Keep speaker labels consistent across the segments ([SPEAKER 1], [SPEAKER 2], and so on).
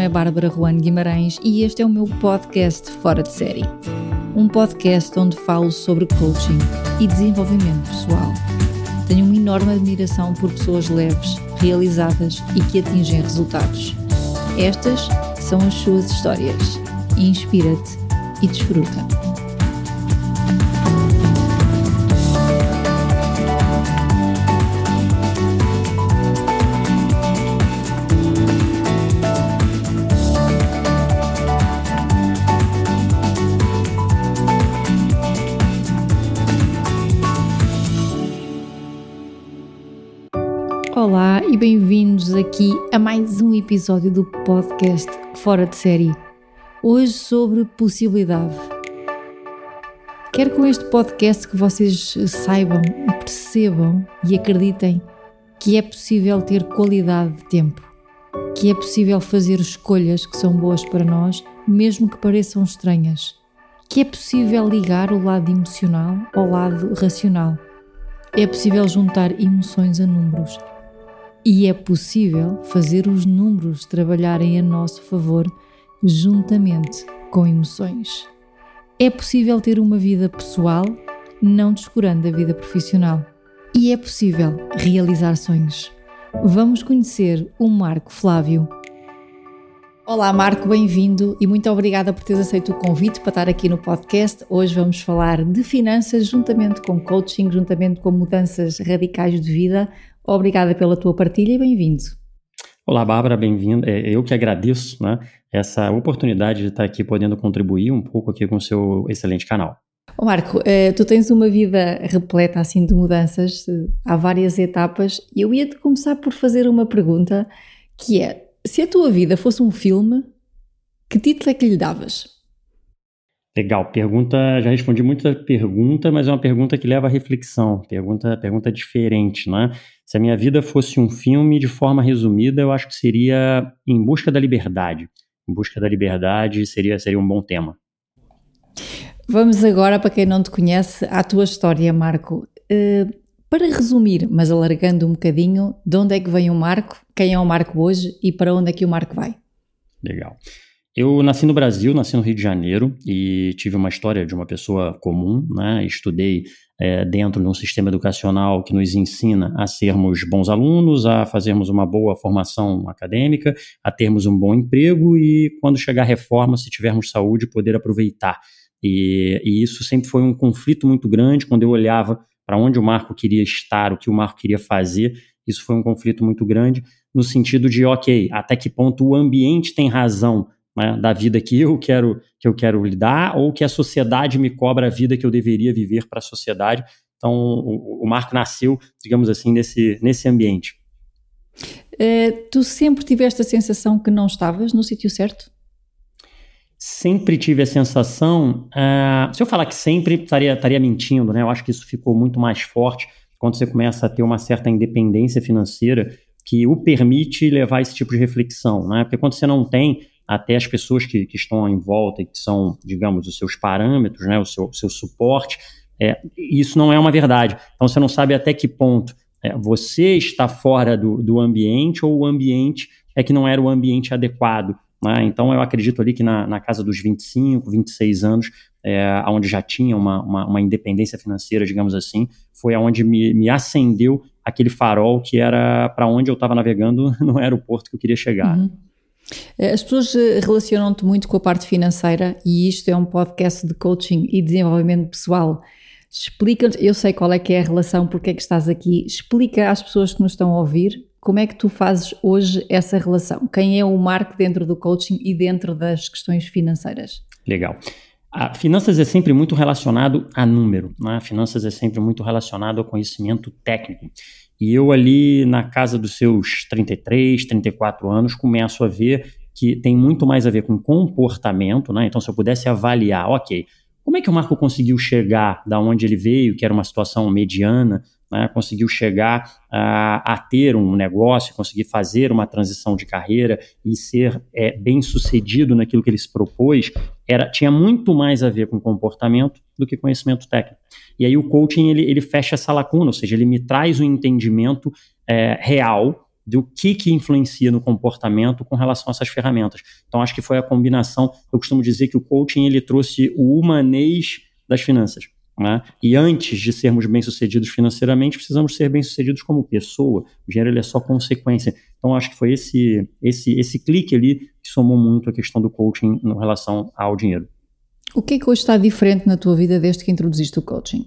[SPEAKER 1] é Bárbara Juan Guimarães e este é o meu podcast Fora de Série. Um podcast onde falo sobre coaching e desenvolvimento pessoal. Tenho uma enorme admiração por pessoas leves, realizadas e que atingem resultados. Estas são as suas histórias. Inspira-te e desfruta. Bem-vindos aqui a mais um episódio do podcast Fora de Série. Hoje sobre possibilidade. Quero com este podcast que vocês saibam percebam e acreditem que é possível ter qualidade de tempo, que é possível fazer escolhas que são boas para nós, mesmo que pareçam estranhas, que é possível ligar o lado emocional ao lado racional. É possível juntar emoções a números e é possível fazer os números trabalharem a nosso favor juntamente com emoções. É possível ter uma vida pessoal não descurando a vida profissional. E é possível realizar sonhos. Vamos conhecer o Marco Flávio. Olá Marco, bem-vindo e muito obrigada por teres aceito o convite para estar aqui no podcast. Hoje vamos falar de finanças juntamente com coaching, juntamente com mudanças radicais de vida. Obrigada pela tua partilha e bem-vindo.
[SPEAKER 2] Olá, Bárbara, bem-vindo. É, eu que agradeço né, essa oportunidade de estar aqui podendo contribuir um pouco aqui com o seu excelente canal.
[SPEAKER 1] Oh Marco, eh, tu tens uma vida repleta assim de mudanças, há várias etapas, e eu ia-te começar por fazer uma pergunta que é, se a tua vida fosse um filme, que título é que lhe davas?
[SPEAKER 2] Legal, pergunta, já respondi muita pergunta, mas é uma pergunta que leva à reflexão, pergunta, pergunta diferente, né? Se a minha vida fosse um filme, de forma resumida, eu acho que seria Em Busca da Liberdade. Em Busca da Liberdade seria, seria um bom tema.
[SPEAKER 1] Vamos agora, para quem não te conhece, à tua história, Marco. Uh, para resumir, mas alargando um bocadinho, de onde é que vem o Marco, quem é o Marco hoje e para onde é que o Marco vai?
[SPEAKER 2] Legal. Eu nasci no Brasil, nasci no Rio de Janeiro e tive uma história de uma pessoa comum, né? Estudei é, dentro de um sistema educacional que nos ensina a sermos bons alunos, a fazermos uma boa formação acadêmica, a termos um bom emprego e, quando chegar a reforma, se tivermos saúde, poder aproveitar. E, e isso sempre foi um conflito muito grande quando eu olhava para onde o Marco queria estar, o que o Marco queria fazer. Isso foi um conflito muito grande no sentido de, ok, até que ponto o ambiente tem razão né, da vida que eu quero que eu quero lidar ou que a sociedade me cobra a vida que eu deveria viver para a sociedade. Então, o, o, Marco nasceu, digamos assim, nesse, nesse ambiente.
[SPEAKER 1] É, tu sempre tiveste a sensação que não estavas no sítio certo?
[SPEAKER 2] Sempre tive a sensação. Uh, se eu falar que sempre, estaria, estaria mentindo, né? Eu acho que isso ficou muito mais forte quando você começa a ter uma certa independência financeira que o permite levar esse tipo de reflexão, né? Porque quando você não tem, até as pessoas que, que estão em volta e que são, digamos, os seus parâmetros, né, o seu, seu suporte, é, isso não é uma verdade. Então você não sabe até que ponto é, você está fora do, do ambiente ou o ambiente é que não era o ambiente adequado. Né? Então eu acredito ali que na, na casa dos 25, 26 anos, é, onde já tinha uma, uma, uma, independência financeira, digamos assim, foi aonde me, me acendeu aquele farol que era para onde eu estava navegando no aeroporto que eu queria chegar. Uhum.
[SPEAKER 1] Eh, as pessoas eh, relacionam-te muito com a parte financeira e isto é um podcast de coaching e desenvolvimento pessoal. Explica-nos, eu sei qual é que é a relação, porque é que estás aqui. Explica às pessoas que nos estão a ouvir como é que tu fazes hoje essa relação. Quem é o Marco dentro do coaching e dentro das questões financeiras?
[SPEAKER 2] Legal. A finanças é sempre muito relacionado a número, né? Finanças é sempre muito relacionado ao conhecimento técnico. E eu ali na casa dos seus 33, 34 anos começo a ver que tem muito mais a ver com comportamento, né? Então se eu pudesse avaliar, OK, como é que o Marco conseguiu chegar da onde ele veio, que era uma situação mediana, né, conseguiu chegar a, a, ter um negócio, conseguir fazer uma transição de carreira e ser é, bem sucedido naquilo que ele se propôs, era, tinha muito mais a ver com comportamento do que conhecimento técnico. E aí o coaching ele, ele fecha essa lacuna, ou seja, ele me traz um entendimento é, real do que, que influencia no comportamento com relação a essas ferramentas. Então, acho que foi a combinação. Eu costumo dizer que o coaching ele trouxe o humanês das finanças. Né? E antes de sermos bem-sucedidos financeiramente, precisamos ser bem-sucedidos como pessoa. O dinheiro é só consequência. Então, acho que foi esse, esse, esse clique ali que somou muito a questão do coaching em relação ao dinheiro.
[SPEAKER 1] O que é que hoje está diferente na tua vida desde que introduziste o coaching?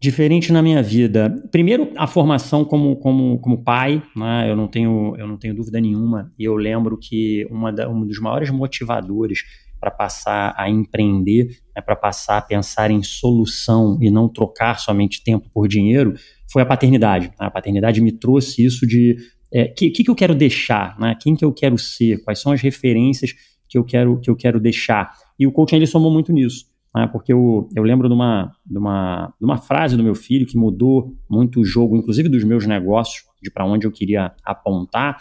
[SPEAKER 2] Diferente na minha vida. Primeiro, a formação como, como, como pai, né? eu, não tenho, eu não tenho dúvida nenhuma. E eu lembro que uma da, um dos maiores motivadores para passar a empreender, né, para passar a pensar em solução e não trocar somente tempo por dinheiro, foi a paternidade. A paternidade me trouxe isso de o é, que, que, eu quero deixar, né? quem que eu quero ser, quais são as referências que eu quero, que eu quero deixar. E o coaching ele somou muito nisso. Né? Porque eu, eu lembro de uma, de, uma, de uma frase do meu filho que mudou muito o jogo, inclusive dos meus negócios, de para onde eu queria apontar,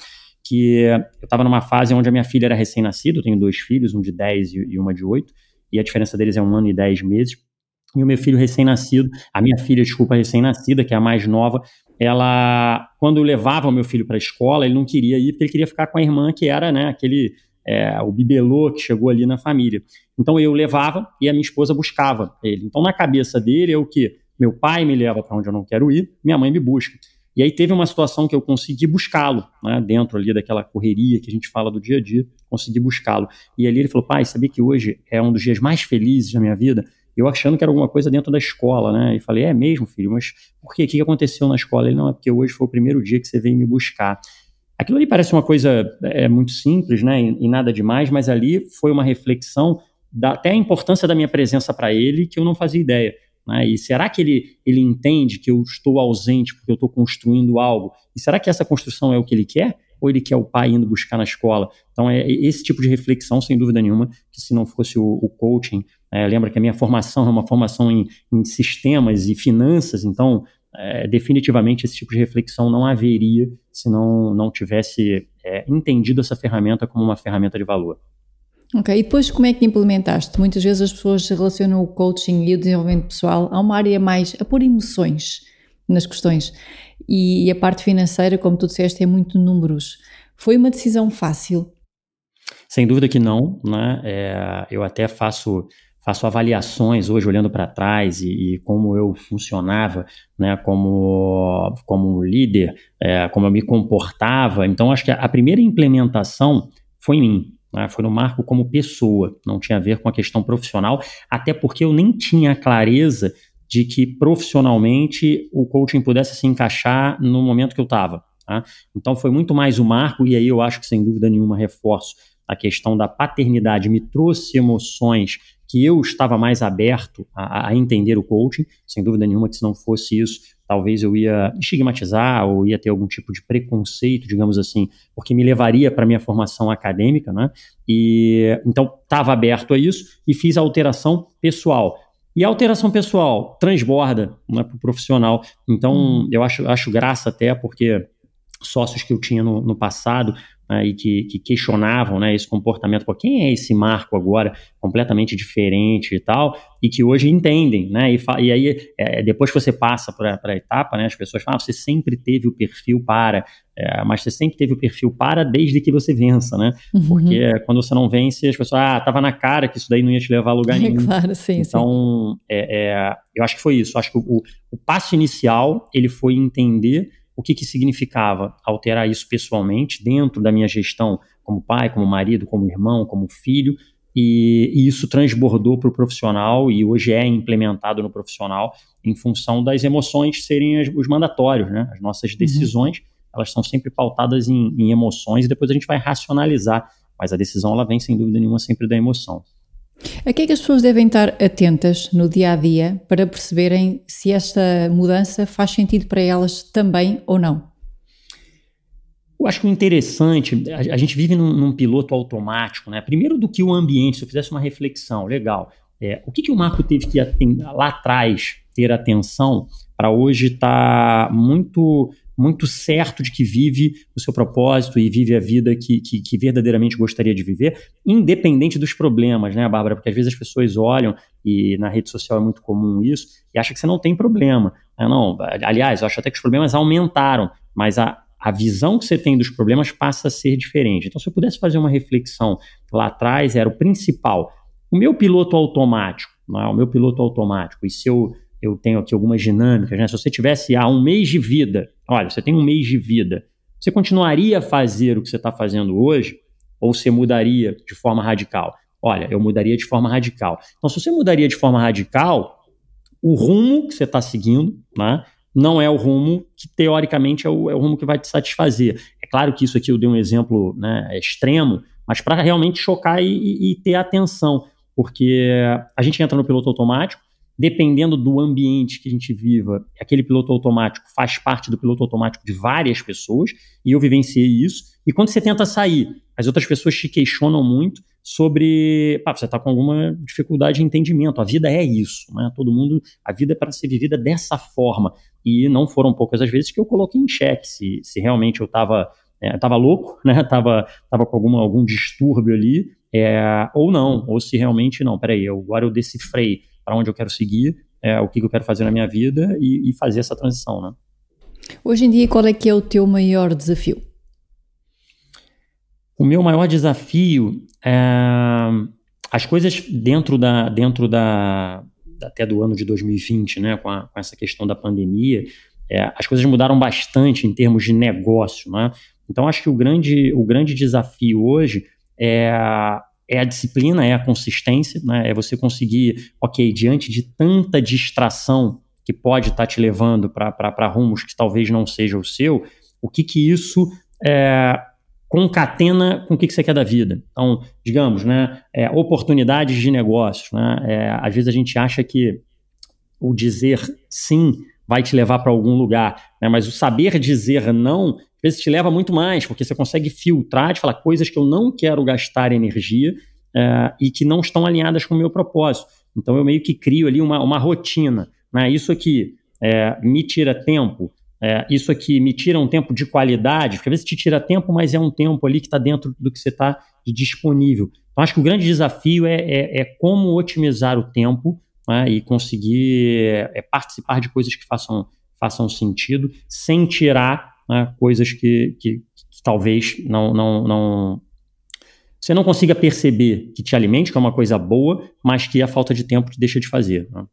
[SPEAKER 2] que eu estava numa fase onde a minha filha era recém-nascida, eu tenho dois filhos, um de 10 e uma de 8, e a diferença deles é um ano e 10 meses. E o meu filho recém-nascido, a minha filha, desculpa, recém-nascida, que é a mais nova, ela, quando eu levava o meu filho para a escola, ele não queria ir porque ele queria ficar com a irmã, que era, né, aquele, é, o bibelô que chegou ali na família. Então eu levava e a minha esposa buscava ele. Então na cabeça dele é o que? Meu pai me leva para onde eu não quero ir, minha mãe me busca. E aí teve uma situação que eu consegui buscá-lo, né, dentro ali daquela correria que a gente fala do dia a dia, consegui buscá-lo. E ali ele falou, pai, sabia que hoje é um dos dias mais felizes da minha vida? Eu achando que era alguma coisa dentro da escola, né? E falei, é mesmo, filho, mas por quê? O que aconteceu na escola? Ele, não, é porque hoje foi o primeiro dia que você veio me buscar. Aquilo ali parece uma coisa é, muito simples, né? E, e nada demais, mas ali foi uma reflexão da, até a importância da minha presença para ele que eu não fazia ideia. Né? E será que ele, ele entende que eu estou ausente porque eu estou construindo algo? E será que essa construção é o que ele quer? Ou ele quer o pai indo buscar na escola? Então, é esse tipo de reflexão, sem dúvida nenhuma, que se não fosse o, o coaching, é, lembra que a minha formação é uma formação em, em sistemas e finanças, então, é, definitivamente, esse tipo de reflexão não haveria se não, não tivesse é, entendido essa ferramenta como uma ferramenta de valor.
[SPEAKER 1] Ok, e depois como é que implementaste? Muitas vezes as pessoas relacionam o coaching e o desenvolvimento pessoal a uma área mais a pôr emoções nas questões. E a parte financeira, como tu disseste, é muito números. Foi uma decisão fácil?
[SPEAKER 2] Sem dúvida que não, né? É, eu até faço faço avaliações hoje olhando para trás e, e, como eu funcionava, né, como como líder, é, como eu me comportava. Então acho que a primeira implementação foi em mim, né? Foi no Marco como pessoa, não tinha a ver com a questão profissional, até porque eu nem tinha clareza de que profissionalmente o coaching pudesse se encaixar no momento que eu estava. Tá? Então foi muito mais o Marco, e aí eu acho que sem dúvida nenhuma reforço a questão da paternidade, me trouxe emoções que eu estava mais aberto a, a entender o coaching, sem dúvida nenhuma que se não fosse isso, talvez eu ia estigmatizar ou ia ter algum tipo de preconceito, digamos assim, porque me levaria para minha formação acadêmica, né? E então estava aberto a isso e fiz a alteração pessoal. E a alteração pessoal transborda né, para o profissional. Então, hum. eu acho, acho graça até, porque sócios que eu tinha no, no passado né, e que, que, questionavam né, esse comportamento, Pô, quem é esse Marco agora, completamente diferente e tal, e que hoje entendem, né, e, e aí é, depois que você passa para a etapa, né, as pessoas falam, ah, você sempre teve o perfil para, é, mas você sempre teve o perfil para desde que você vença, né, uhum. porque quando você não vence, as pessoas, ah, tava na cara que isso daí não ia te levar a lugar nenhum.
[SPEAKER 1] É claro, sim,
[SPEAKER 2] então,
[SPEAKER 1] sim.
[SPEAKER 2] É, é, eu acho que foi isso, acho que o, o passo inicial, ele foi entender o que, que significava alterar isso pessoalmente, dentro da minha gestão, como pai, como marido, como irmão, como filho, e, e isso transbordou para o profissional e hoje é implementado no profissional em função das emoções serem as, os mandatórios, né? As nossas uhum. decisões, uhum. elas são sempre pautadas em, em emoções e depois a gente vai racionalizar, mas a decisão ela vem sem dúvida nenhuma sempre da emoção.
[SPEAKER 1] A que é que as pessoas devem estar atentas no dia a dia para perceberem se esta mudança faz sentido para elas também ou não?
[SPEAKER 2] Eu acho que o interessante, a, gente vive num, num, piloto automático, né? Primeiro do que o ambiente, se eu fizesse uma reflexão, legal. É, o que, que o Marco teve que lá atrás ter atenção para hoje estar tá muito muito certo de que vive o seu propósito e vive a vida que, que, que, verdadeiramente gostaria de viver, independente dos problemas, né, Bárbara? Porque às vezes as pessoas olham, e na rede social é muito comum isso, e acham que você não tem problema. Né? Não, aliás, eu acho até que os problemas aumentaram, mas a, a visão que você tem dos problemas passa a ser diferente. Então, se eu pudesse fazer uma reflexão lá atrás, era o principal. O meu piloto automático, é? o meu piloto automático, e se eu, eu tenho aqui algumas dinâmicas, né? se você tivesse há um mês de vida, olha, você tem um mês de vida, você continuaria a fazer o que você está fazendo hoje, ou você mudaria de forma radical? Olha, eu mudaria de forma radical. Então, se você mudaria de forma radical, o rumo que você está seguindo, né, não é o rumo que teoricamente é o, é o, rumo que vai te satisfazer. É claro que isso aqui eu dei um exemplo né, extremo, mas para realmente chocar e, e, ter atenção, porque a gente entra no piloto automático, dependendo do ambiente que a gente viva, aquele piloto automático faz parte do piloto automático de várias pessoas, e eu vivenciei isso. E quando você tenta sair, as outras pessoas te questionam muito sobre. Pá, você está com alguma dificuldade de entendimento. A vida é isso, né? Todo mundo. A vida é para ser vivida dessa forma. E não foram poucas as vezes que eu coloquei em xeque se, se realmente eu estava. É, tava louco, né? Tava, tava com alguma, algum distúrbio ali, é, ou não, ou se realmente não. Peraí, agora eu decifrei para onde eu quero seguir, é, o que, eu quero fazer na minha vida e, e fazer essa transição, né?
[SPEAKER 1] Hoje em dia, qual é que é o teu maior desafio?
[SPEAKER 2] O meu maior desafio é as coisas dentro da dentro da até do ano de 2020, né, com, a, com essa questão da pandemia, é, as coisas mudaram bastante em termos de negócio, né? Então acho que o grande o grande desafio hoje é é a disciplina, é a consistência, né? É você conseguir, ok, diante de tanta distração que pode estar tá te levando para rumos que talvez não seja o seu, o que que isso é, concatena com o que, que você quer da vida. Então, digamos, né, é, oportunidades de negócios. Né, é, às vezes a gente acha que o dizer sim vai te levar para algum lugar, né, mas o saber dizer não, às vezes te leva muito mais, porque você consegue filtrar, de falar coisas que eu não quero gastar energia é, e que não estão alinhadas com o meu propósito. Então eu meio que crio ali uma, uma rotina. Né, isso aqui é, me tira tempo, é, isso aqui me tira um tempo de qualidade, porque às vezes te tira tempo, mas é um tempo ali que está dentro do que você está disponível. Então, acho que o grande desafio é, é, é como otimizar o tempo né, e conseguir é, participar de coisas que façam, façam sentido, sem tirar né, coisas que, que, que, talvez não, não, não. Você não consiga perceber que te alimente, que é uma coisa boa, mas que a falta de tempo te deixa de fazer. Né?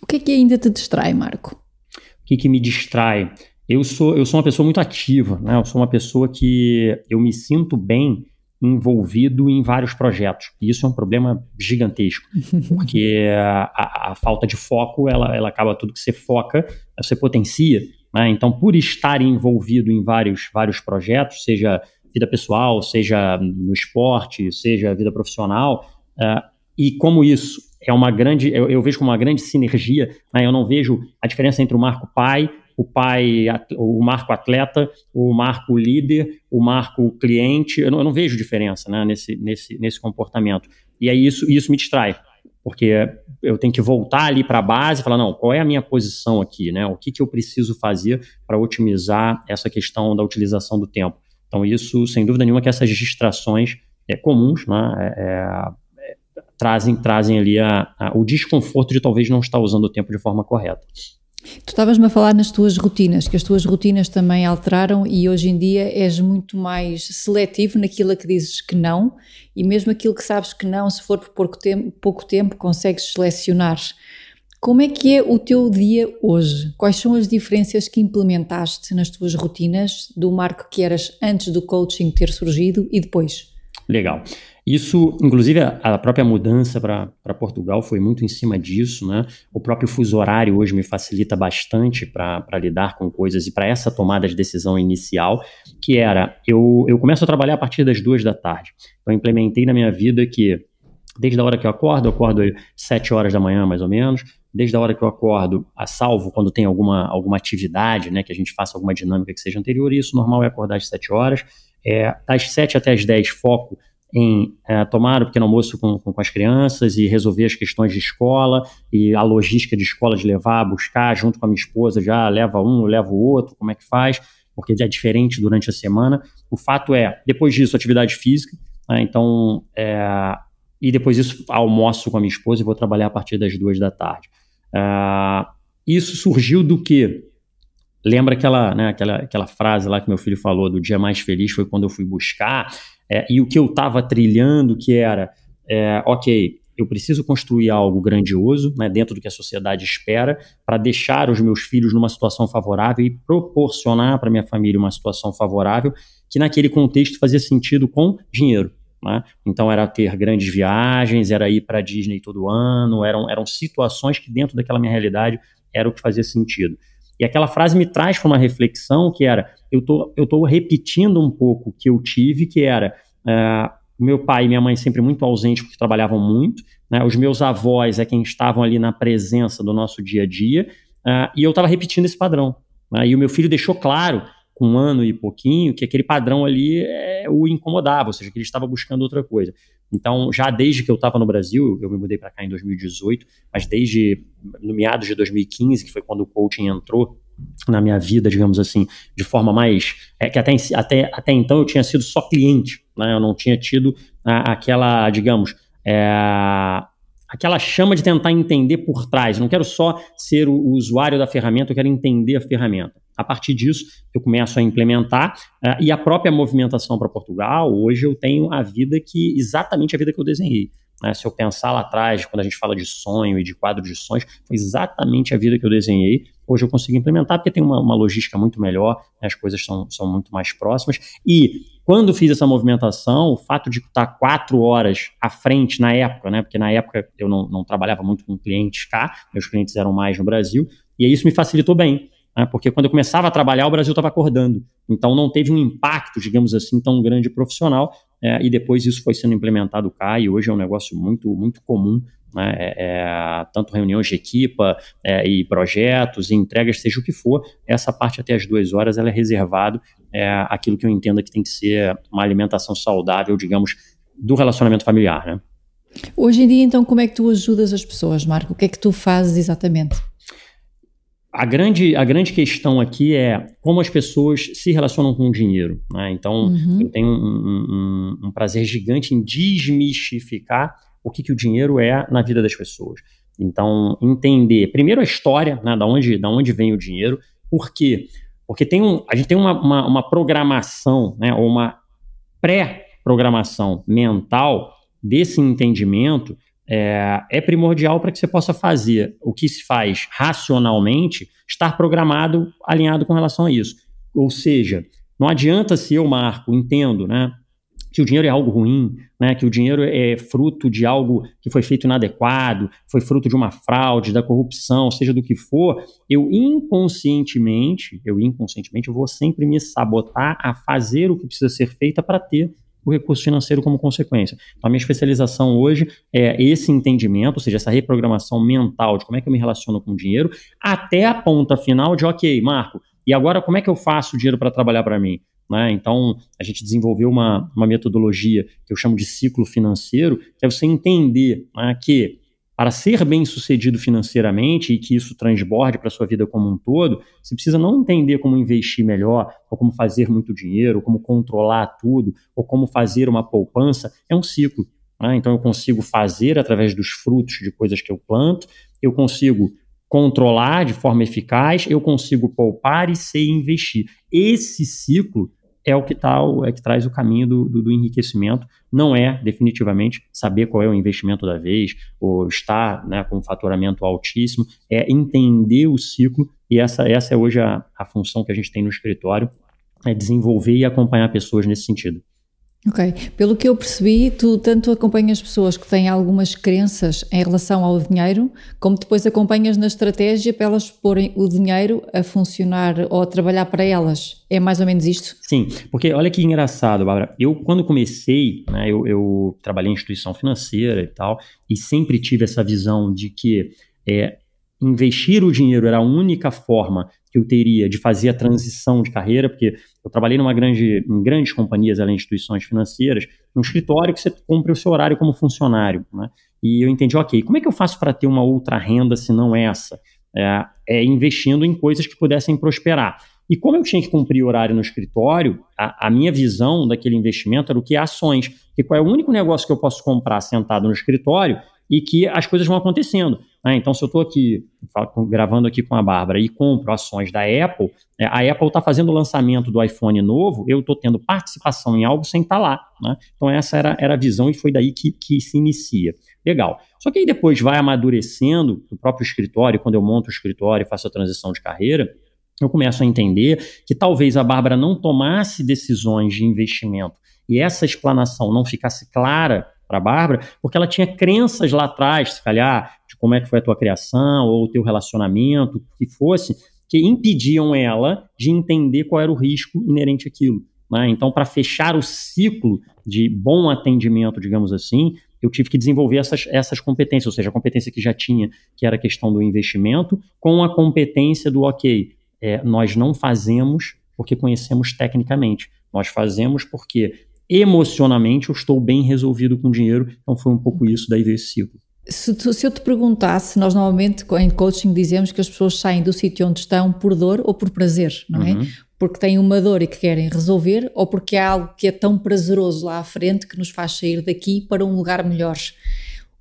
[SPEAKER 1] O que que ainda te distrai, Marco?
[SPEAKER 2] O que, que me distrai? Eu sou, eu sou uma pessoa muito ativa, né? Eu sou uma pessoa que eu me sinto bem envolvido em vários projetos. E isso é um problema gigantesco, porque a, a, falta de foco, ela, ela acaba tudo que você foca, você potencia. Né? Então, por estar envolvido em vários, vários projetos, seja vida pessoal, seja no esporte, seja vida profissional, uh, e como isso é uma grande, eu, eu vejo como uma grande sinergia. Né? Eu não vejo a diferença entre o marco pai, o pai, o marco atleta, o marco líder, o marco cliente. Eu não, eu não vejo diferença né? nesse, nesse, nesse comportamento. E aí isso, isso me distrai, porque eu tenho que voltar ali para a base e falar, não, qual é a minha posição aqui, né? O que, que eu preciso fazer para otimizar essa questão da utilização do tempo? Então, isso, sem dúvida nenhuma, que essas distrações é, comuns, né? É, é, trazem, trazem ali a, a, o desconforto de talvez não estar usando o tempo de forma correta.
[SPEAKER 1] Tu estavas-me a falar nas tuas rotinas, que as tuas rotinas também alteraram e hoje em dia és muito mais seletivo naquilo a que dizes que não e mesmo aquilo que sabes que não, se for por pouco tempo, pouco tempo consegues selecionar. Como é que é o teu dia hoje? Quais são as diferenças que implementaste nas tuas rotinas do marco que eras antes do coaching ter surgido e depois?
[SPEAKER 2] Legal. Isso, inclusive, a própria mudança para Portugal foi muito em cima disso, né? O próprio fuso horário hoje me facilita bastante para lidar com coisas e para essa tomada de decisão inicial, que era, eu, eu começo a trabalhar a partir das duas da tarde. Então, eu implementei na minha vida que, desde a hora que eu acordo, eu acordo sete horas da manhã, mais ou menos, desde a hora que eu acordo, a salvo quando tem alguma, alguma atividade, né, que a gente faça alguma dinâmica que seja anterior, e isso normal é acordar às sete horas, é, das sete até as dez foco em é, tomar o pequeno almoço com, com, com, as crianças e resolver as questões de escola e a logística de escola de levar, buscar, junto com a minha esposa, já leva um, leva o outro, como é que faz, porque é diferente durante a semana. O fato é, depois disso, atividade física, né, então, é, e depois disso, almoço com a minha esposa e vou trabalhar a partir das duas da tarde. É, isso surgiu do que? lembra aquela, né, aquela, aquela frase lá que meu filho falou do dia mais feliz foi quando eu fui buscar, é, e o que eu estava trilhando, que era, é, ok, eu preciso construir algo grandioso, né, dentro do que a sociedade espera, para deixar os meus filhos numa situação favorável e proporcionar para minha família uma situação favorável, que naquele contexto fazia sentido com dinheiro. Né? Então era ter grandes viagens, era ir para Disney todo ano, eram, eram situações que dentro daquela minha realidade era o que fazia sentido. E aquela frase me traz para uma reflexão que era, eu tô, eu tô repetindo um pouco o que eu tive, que era, uh, meu pai e minha mãe sempre muito ausentes porque trabalhavam muito, né? os meus avós é quem estavam ali na presença do nosso dia a dia, uh, e eu estava repetindo esse padrão. Né? E o meu filho deixou claro com um ano e pouquinho, que aquele padrão ali é, o incomodava, ou seja, que ele estava buscando outra coisa. Então, já desde que eu estava no Brasil, eu me mudei para cá em 2018, mas desde no meados de 2015, que foi quando o coaching entrou na minha vida, digamos assim, de forma mais. É, que até, até, até então eu tinha sido só cliente, né? eu não tinha tido a, aquela, digamos, é, aquela chama de tentar entender por trás. Eu não quero só ser o, o usuário da ferramenta, eu quero entender a ferramenta. A partir disso, eu começo a implementar uh, e a própria movimentação para Portugal, hoje eu tenho a vida que, exatamente a vida que eu desenhei. Né? Se eu pensar lá atrás, quando a gente fala de sonho e de quadro de sonhos, foi exatamente a vida que eu desenhei. Hoje eu consigo implementar porque tem uma, uma logística muito melhor, né? as coisas são, são muito mais próximas. E quando fiz essa movimentação, o fato de estar quatro horas à frente na época, né? porque na época eu não, não trabalhava muito com clientes cá, meus clientes eram mais no Brasil, e isso me facilitou bem né, porque quando eu começava a trabalhar, o Brasil estava acordando. Então não teve um impacto, digamos assim, tão grande profissional, é, e depois isso foi sendo implementado cá, e hoje é um negócio muito, muito comum. Né, é, é, tanto reuniões de equipa é, e projetos e entregas, seja o que for, essa parte até as duas horas ela é reservado é, aquilo que eu entendo que tem que ser uma alimentação saudável, digamos, do relacionamento familiar. Né?
[SPEAKER 1] Hoje em dia, então, como é que tu ajudas as pessoas, Marco? O que é que tu fazes exatamente?
[SPEAKER 2] A grande, a grande questão aqui é como as pessoas se relacionam com o dinheiro. Né? Então, uhum. eu tenho um, um, um, prazer gigante em desmistificar o que, que o dinheiro é na vida das pessoas. Então, entender primeiro a história, né, da, onde, da onde vem o dinheiro, por quê? Porque tem um, a gente tem uma, uma, uma programação, né, ou uma pré-programação mental desse entendimento é, é primordial para que você possa fazer o que se faz racionalmente, estar programado, alinhado com relação a isso. Ou seja, não adianta se eu, Marco, entendo, né? que o dinheiro é algo ruim, né, que o dinheiro é fruto de algo que foi feito inadequado, foi fruto de uma fraude, da corrupção, seja do que for, eu inconscientemente, eu inconscientemente eu vou sempre me sabotar a fazer o que precisa ser feito para ter o recurso financeiro como consequência. Então, a minha especialização hoje é esse entendimento, ou seja, essa reprogramação mental de como é que eu me relaciono com o dinheiro, até a ponta final de, ok, Marco, e agora como é que eu faço o dinheiro para trabalhar para mim? Né? Então, a gente desenvolveu uma, uma metodologia que eu chamo de ciclo financeiro, que é você entender né, que para ser bem sucedido financeiramente e que isso transborde para a sua vida como um todo, você precisa não entender como investir melhor, ou como fazer muito dinheiro, ou como controlar tudo, ou como fazer uma poupança. É um ciclo. Né? Então eu consigo fazer através dos frutos de coisas que eu planto, eu consigo controlar de forma eficaz, eu consigo poupar e sei investir. Esse ciclo é o que tá, é que traz o caminho do, do, do, enriquecimento. Não é definitivamente saber qual é o investimento da vez ou estar né, com um faturamento altíssimo, é entender o ciclo e essa, essa é hoje a, a função que a gente tem no escritório, é desenvolver e acompanhar pessoas nesse sentido.
[SPEAKER 1] Ok. Pelo que eu percebi, tu tanto acompanhas pessoas que têm algumas crenças em relação ao dinheiro, como depois acompanhas na estratégia para elas porem o dinheiro a funcionar ou a trabalhar para elas. É mais ou menos isto?
[SPEAKER 2] Sim, porque olha que engraçado, Bárbara. Eu, quando comecei, né, eu, eu trabalhei em instituição financeira e tal, e sempre tive essa visão de que é, investir o dinheiro era a única forma que eu teria de fazer a transição de carreira, porque eu trabalhei numa grande, em grandes companhias, além de instituições financeiras, num escritório que você cumpre o seu horário como funcionário. Né? E eu entendi, ok, como é que eu faço para ter uma outra renda se não essa? É, é, investindo em coisas que pudessem prosperar. E como eu tinha que cumprir horário no escritório, a, a minha visão daquele investimento era o que é ações. Que qual é o único negócio que eu posso comprar sentado no escritório e que as coisas vão acontecendo. Né? Então, se eu estou aqui gravando aqui com a Bárbara e compro ações da Apple, é, a Apple está fazendo o lançamento do iPhone novo, eu estou tendo participação em algo sem estar tá lá. Né? Então, essa era, era a visão e foi daí que, que se inicia. Legal. Só que aí depois vai amadurecendo o próprio escritório, quando eu monto o escritório e faço a transição de carreira, eu começo a entender que talvez a Bárbara não tomasse decisões de investimento e essa explanação não ficasse clara para a Bárbara, porque ela tinha crenças lá atrás, se calhar, de como é que foi a tua criação ou o teu relacionamento, que fosse, que impediam ela de entender qual era o risco inerente àquilo. Né? Então, para fechar o ciclo de bom atendimento, digamos assim, eu tive que desenvolver essas, essas competências, ou seja, a competência que já tinha, que era a questão do investimento, com a competência do, ok, é, nós não fazemos porque conhecemos tecnicamente, nós fazemos porque emocionalmente eu estou bem resolvido com o dinheiro. Então foi um pouco isso, daí veio esse ciclo.
[SPEAKER 1] Se, tu, se, eu te perguntasse, nós normalmente em coaching dizemos que as pessoas saem do sítio onde estão por dor ou por prazer, não é? Uhum. Porque têm uma dor e que querem resolver, ou porque há algo que é tão prazeroso lá à frente que nos faz sair daqui para um lugar melhor.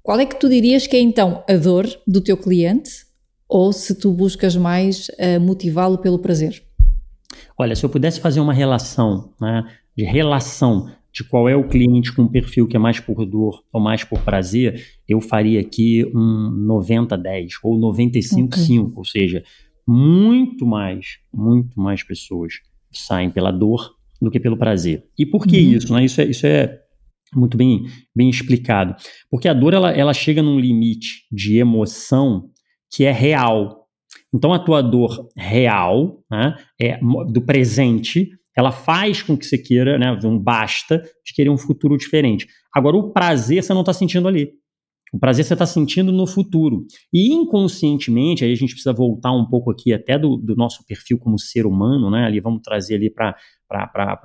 [SPEAKER 1] Qual é que tu dirias que é então a dor do teu cliente, ou se tu buscas mais uh, motivá-lo pelo prazer?
[SPEAKER 2] Olha, se eu pudesse fazer uma relação né, de relação de qual é o cliente com perfil que é mais por dor ou mais por prazer, eu faria aqui um 90-10 ou 95-5, okay. ou seja, muito mais, muito mais pessoas saem pela dor do que pelo prazer. E por que uhum. isso? Né? Isso, é, isso é muito bem, bem explicado. Porque a dor ela, ela chega num limite de emoção que é real. Então a tua dor real, né, é do presente, ela faz com que você queira, né, um basta de querer um futuro diferente. Agora, o prazer você não está sentindo ali. O prazer você está sentindo no futuro. E inconscientemente, aí a gente precisa voltar um pouco aqui até do, do nosso perfil como ser humano, né? Ali vamos trazer ali para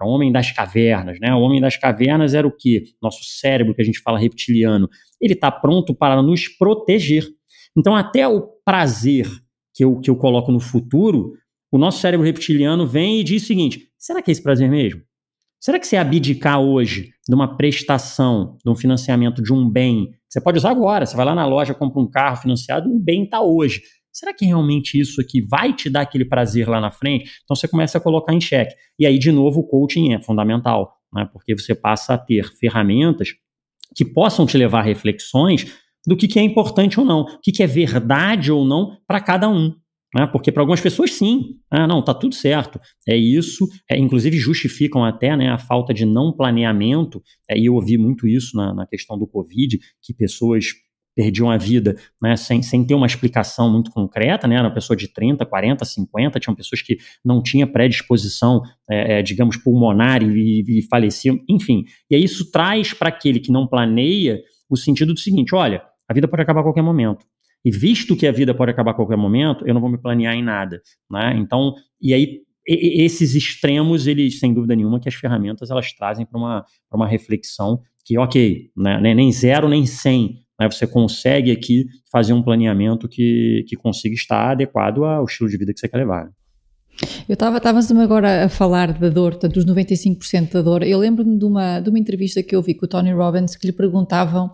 [SPEAKER 2] o homem das cavernas, né? O homem das cavernas era o que? Nosso cérebro, que a gente fala reptiliano, ele está pronto para nos proteger. Então, até o prazer que eu, que eu coloco no futuro, o nosso cérebro reptiliano vem e diz o seguinte: será que é esse prazer mesmo? Será que você abdicar hoje de uma prestação, de um financiamento de um bem, você pode usar agora, você vai lá na loja, compra um carro financiado, o bem está hoje. Será que realmente isso aqui vai te dar aquele prazer lá na frente? Então você começa a colocar em xeque. E aí, de novo, o coaching é fundamental, né? porque você passa a ter ferramentas que possam te levar a reflexões do que, que é importante ou não, o que, que é verdade ou não para cada um. Né? Porque para algumas pessoas, sim, ah, não, está tudo certo. É isso, é, inclusive justificam até né, a falta de não planeamento, é, e eu ouvi muito isso na, na questão do Covid, que pessoas perdiam a vida né, sem, sem ter uma explicação muito concreta, né, era uma pessoa de 30, 40, 50, tinham pessoas que não tinham predisposição, é, é, digamos, pulmonar e, e, faleciam, enfim. E aí isso traz para aquele que não planeia o sentido do seguinte, olha, a vida pode acabar a qualquer momento. E visto que a vida pode acabar a qualquer momento, eu não vou me planear em nada, né? Então, e aí esses extremos, eles, sem dúvida nenhuma, que as ferramentas elas trazem para uma, uma reflexão que, ok, né, nem zero nem cem, né, você consegue aqui fazer um planeamento que, que consiga estar adequado ao estilo de vida que você quer levar.
[SPEAKER 1] Eu estava agora a falar da dor, dos 95% da dor. Eu lembro-me de uma, de uma entrevista que eu vi com o Tony Robbins que lhe perguntavam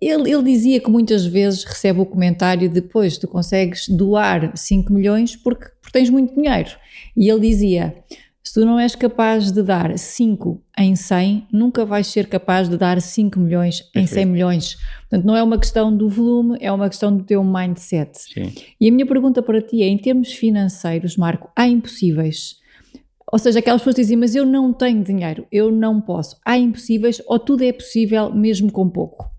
[SPEAKER 1] ele, ele, dizia que muitas vezes recebe o comentário depois tu consegues doar 5 milhões porque, porque tens muito dinheiro. E ele dizia: se tu não és capaz de dar 5 em 100, nunca vais ser capaz de dar 5 milhões em 100 milhões. Portanto, não é uma questão do volume, é uma questão do teu mindset. Sim. E a minha pergunta para ti é: em termos financeiros, Marco, há impossíveis? Ou seja, aquelas pessoas dizem, mas eu não tenho dinheiro, eu não posso. Há impossíveis ou tudo é possível mesmo com pouco?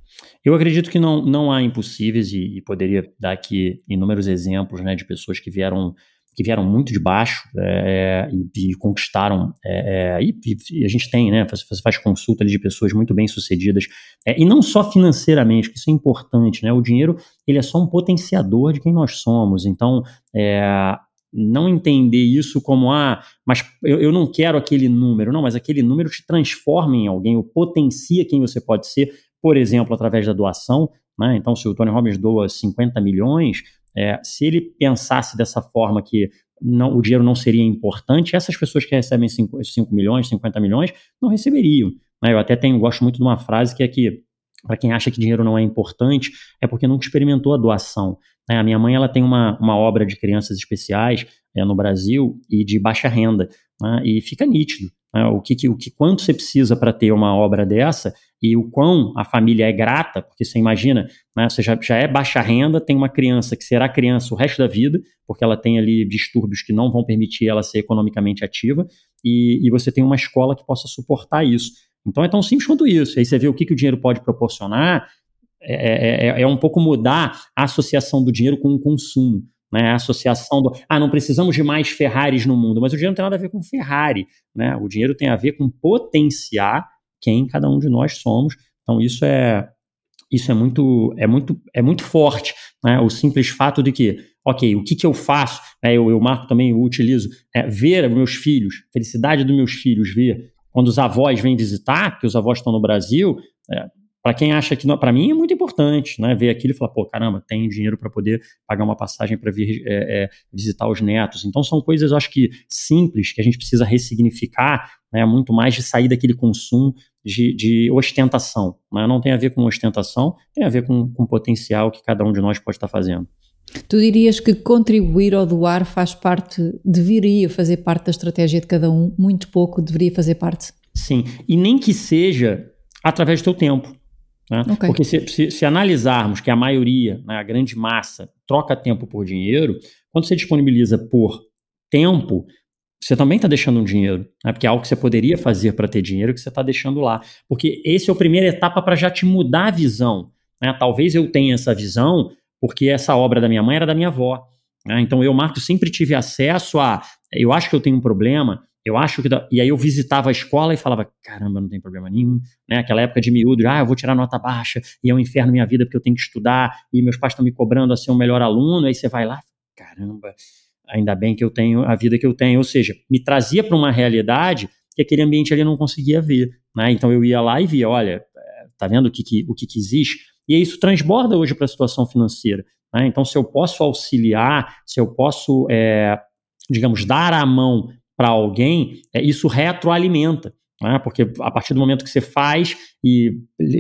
[SPEAKER 2] Eu acredito que não, não há impossíveis e, e poderia dar aqui inúmeros exemplos né, de pessoas que vieram que vieram muito de baixo é, e, e, conquistaram. É, é, e, e, a gente tem, né? Você faz consulta de pessoas muito bem sucedidas. É, e não só financeiramente, que isso é importante, né? O dinheiro ele é só um potenciador de quem nós somos. Então, é, não entender isso como, ah, mas eu, eu não quero aquele número. Não, mas aquele número te transforma em alguém, ou potencia quem você pode ser por exemplo, através da doação. Né? Então, se o Tony Robbins doa 50 milhões, é, se ele pensasse dessa forma que não, o dinheiro não seria importante, essas pessoas que recebem 5, 5 milhões, 50 milhões, não receberiam. Né? Eu até tenho, gosto muito de uma frase que é que para quem acha que dinheiro não é importante, é porque nunca experimentou a doação. Né? A minha mãe ela tem uma, uma obra de crianças especiais é, no Brasil e de baixa renda, né? e fica nítido né? o, que, o que quanto você precisa para ter uma obra dessa e o quão a família é grata, porque você imagina, né, você já, já é baixa renda, tem uma criança que será criança o resto da vida, porque ela tem ali distúrbios que não vão permitir ela ser economicamente ativa, e, e você tem uma escola que possa suportar isso. Então é tão simples quanto isso. Aí você vê o que, que o dinheiro pode proporcionar, é, é, é, é um pouco mudar a associação do dinheiro com o consumo. Né, a associação do ah, não precisamos de mais Ferraris no mundo, mas o dinheiro não tem nada a ver com Ferrari, né? O dinheiro tem a ver com potenciar quem cada um de nós somos. Então isso é isso é muito é muito é muito forte, né? O simples fato de que ok, o que, que eu faço? É, eu, eu marco também, eu utilizo é, ver meus filhos, felicidade dos meus filhos, ver quando os avós vêm visitar, porque os avós estão no Brasil, é, para quem acha que para mim é muito importante, né? Ver aquilo e falar, pô, caramba, tem dinheiro para poder pagar uma passagem para vir é, é, visitar os netos. Então são coisas, eu acho que simples que a gente precisa ressignificar, né? Muito mais de sair daquele consumo de, de ostentação. Né? Não tem a ver com ostentação, tem a ver com, com o potencial que cada um de nós pode estar fazendo.
[SPEAKER 1] Tu dirias que contribuir ou doar faz parte, deveria fazer parte da estratégia de cada um, muito pouco deveria fazer parte?
[SPEAKER 2] Sim, e nem que seja através do teu tempo. Né? Okay. Porque se, se, se, analisarmos que a maioria, né, a grande massa, troca tempo por dinheiro, quando você disponibiliza por tempo, você também está deixando um dinheiro, né? porque é algo que você poderia fazer para ter dinheiro que você está deixando lá. Porque esse é a primeira etapa para já te mudar a visão. Né? Talvez eu tenha essa visão porque essa obra da minha mãe era da minha avó. Né? Então eu, Marco, sempre tive acesso a. Eu acho que eu tenho um problema, eu acho que. E aí eu visitava a escola e falava: caramba, não tem problema nenhum. Né? Aquela época de miúdo, ah, eu vou tirar nota baixa e é um inferno minha vida porque eu tenho que estudar e meus pais estão me cobrando a ser um melhor aluno. Aí você vai lá, caramba, ainda bem que eu tenho a vida que eu tenho. Ou seja, me trazia para uma realidade que aquele ambiente ali não conseguia ver. Né? Então eu ia lá e via: olha, eh, tá vendo o que, que o que, que existe? E isso transborda hoje para a situação financeira. Né? Então, se eu posso auxiliar, se eu posso, é, digamos, dar a mão para alguém, é, isso retroalimenta. Né? Porque a partir do momento que você faz e,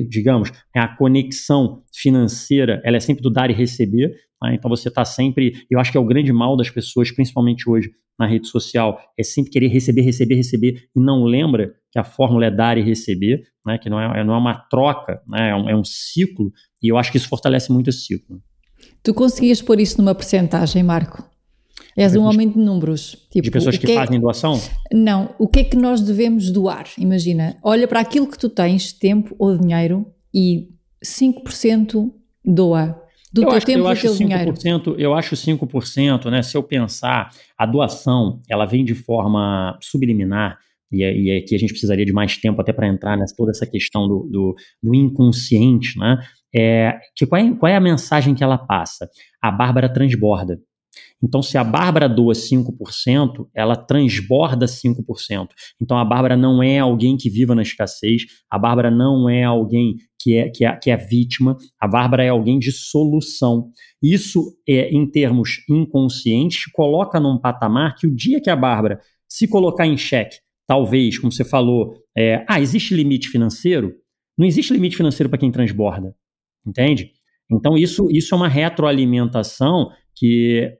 [SPEAKER 2] digamos, a conexão financeira, ela é sempre do dar e receber. Né? Então você está sempre. Eu acho que é o grande mal das pessoas, principalmente hoje na rede social, é sempre querer receber, receber, receber e não lembra que a fórmula é dar e receber, né? que não é, não é uma troca, né? é, um, é um ciclo, e eu acho que isso fortalece muito esse ciclo.
[SPEAKER 1] Tu conseguias pôr isso numa percentagem, Marco? És um homem de números.
[SPEAKER 2] Tipo, de pessoas que, que é, fazem doação?
[SPEAKER 1] Não. O que é que nós devemos doar? Imagina, olha para aquilo que tu tens, tempo ou dinheiro, e 5% doa do eu teu tempo e do teu 5%, dinheiro.
[SPEAKER 2] Eu acho 5%, né? Se eu pensar, a doação, ela vem de forma subliminar, e, é, e aqui a gente precisaria de mais tempo até para entrar nessa toda essa questão do, do, do inconsciente, né? É, que qual é, qual é a mensagem que ela passa? A Bárbara transborda. Então, se a Bárbara doa 5%, ela transborda 5%. Então, a Bárbara não é alguém que viva na escassez, a Bárbara não é alguém que é, que é, que é vítima, a Bárbara é alguém de solução. Isso, é, em termos inconscientes, coloca num patamar que o dia que a Bárbara se colocar em xeque, talvez, como você falou, é, ah, existe limite financeiro? Não existe limite financeiro para quem transborda, entende? Então, isso, isso é uma retroalimentação que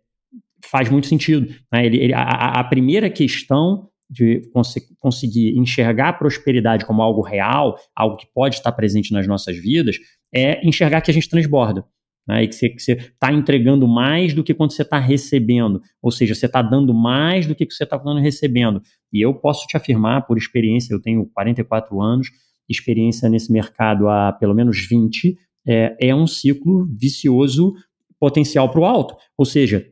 [SPEAKER 2] faz muito sentido. Né? Ele, ele, a, a, primeira questão de cons conseguir enxergar a prosperidade como algo real, algo que pode estar presente nas nossas vidas, é enxergar que a gente transborda. Né, e que você está entregando mais do que quando você está recebendo. Ou seja, você está dando mais do que você está recebendo. E eu posso te afirmar, por experiência, eu tenho 44 anos, experiência nesse mercado há pelo menos 20, é, é um ciclo vicioso potencial para o alto. Ou seja,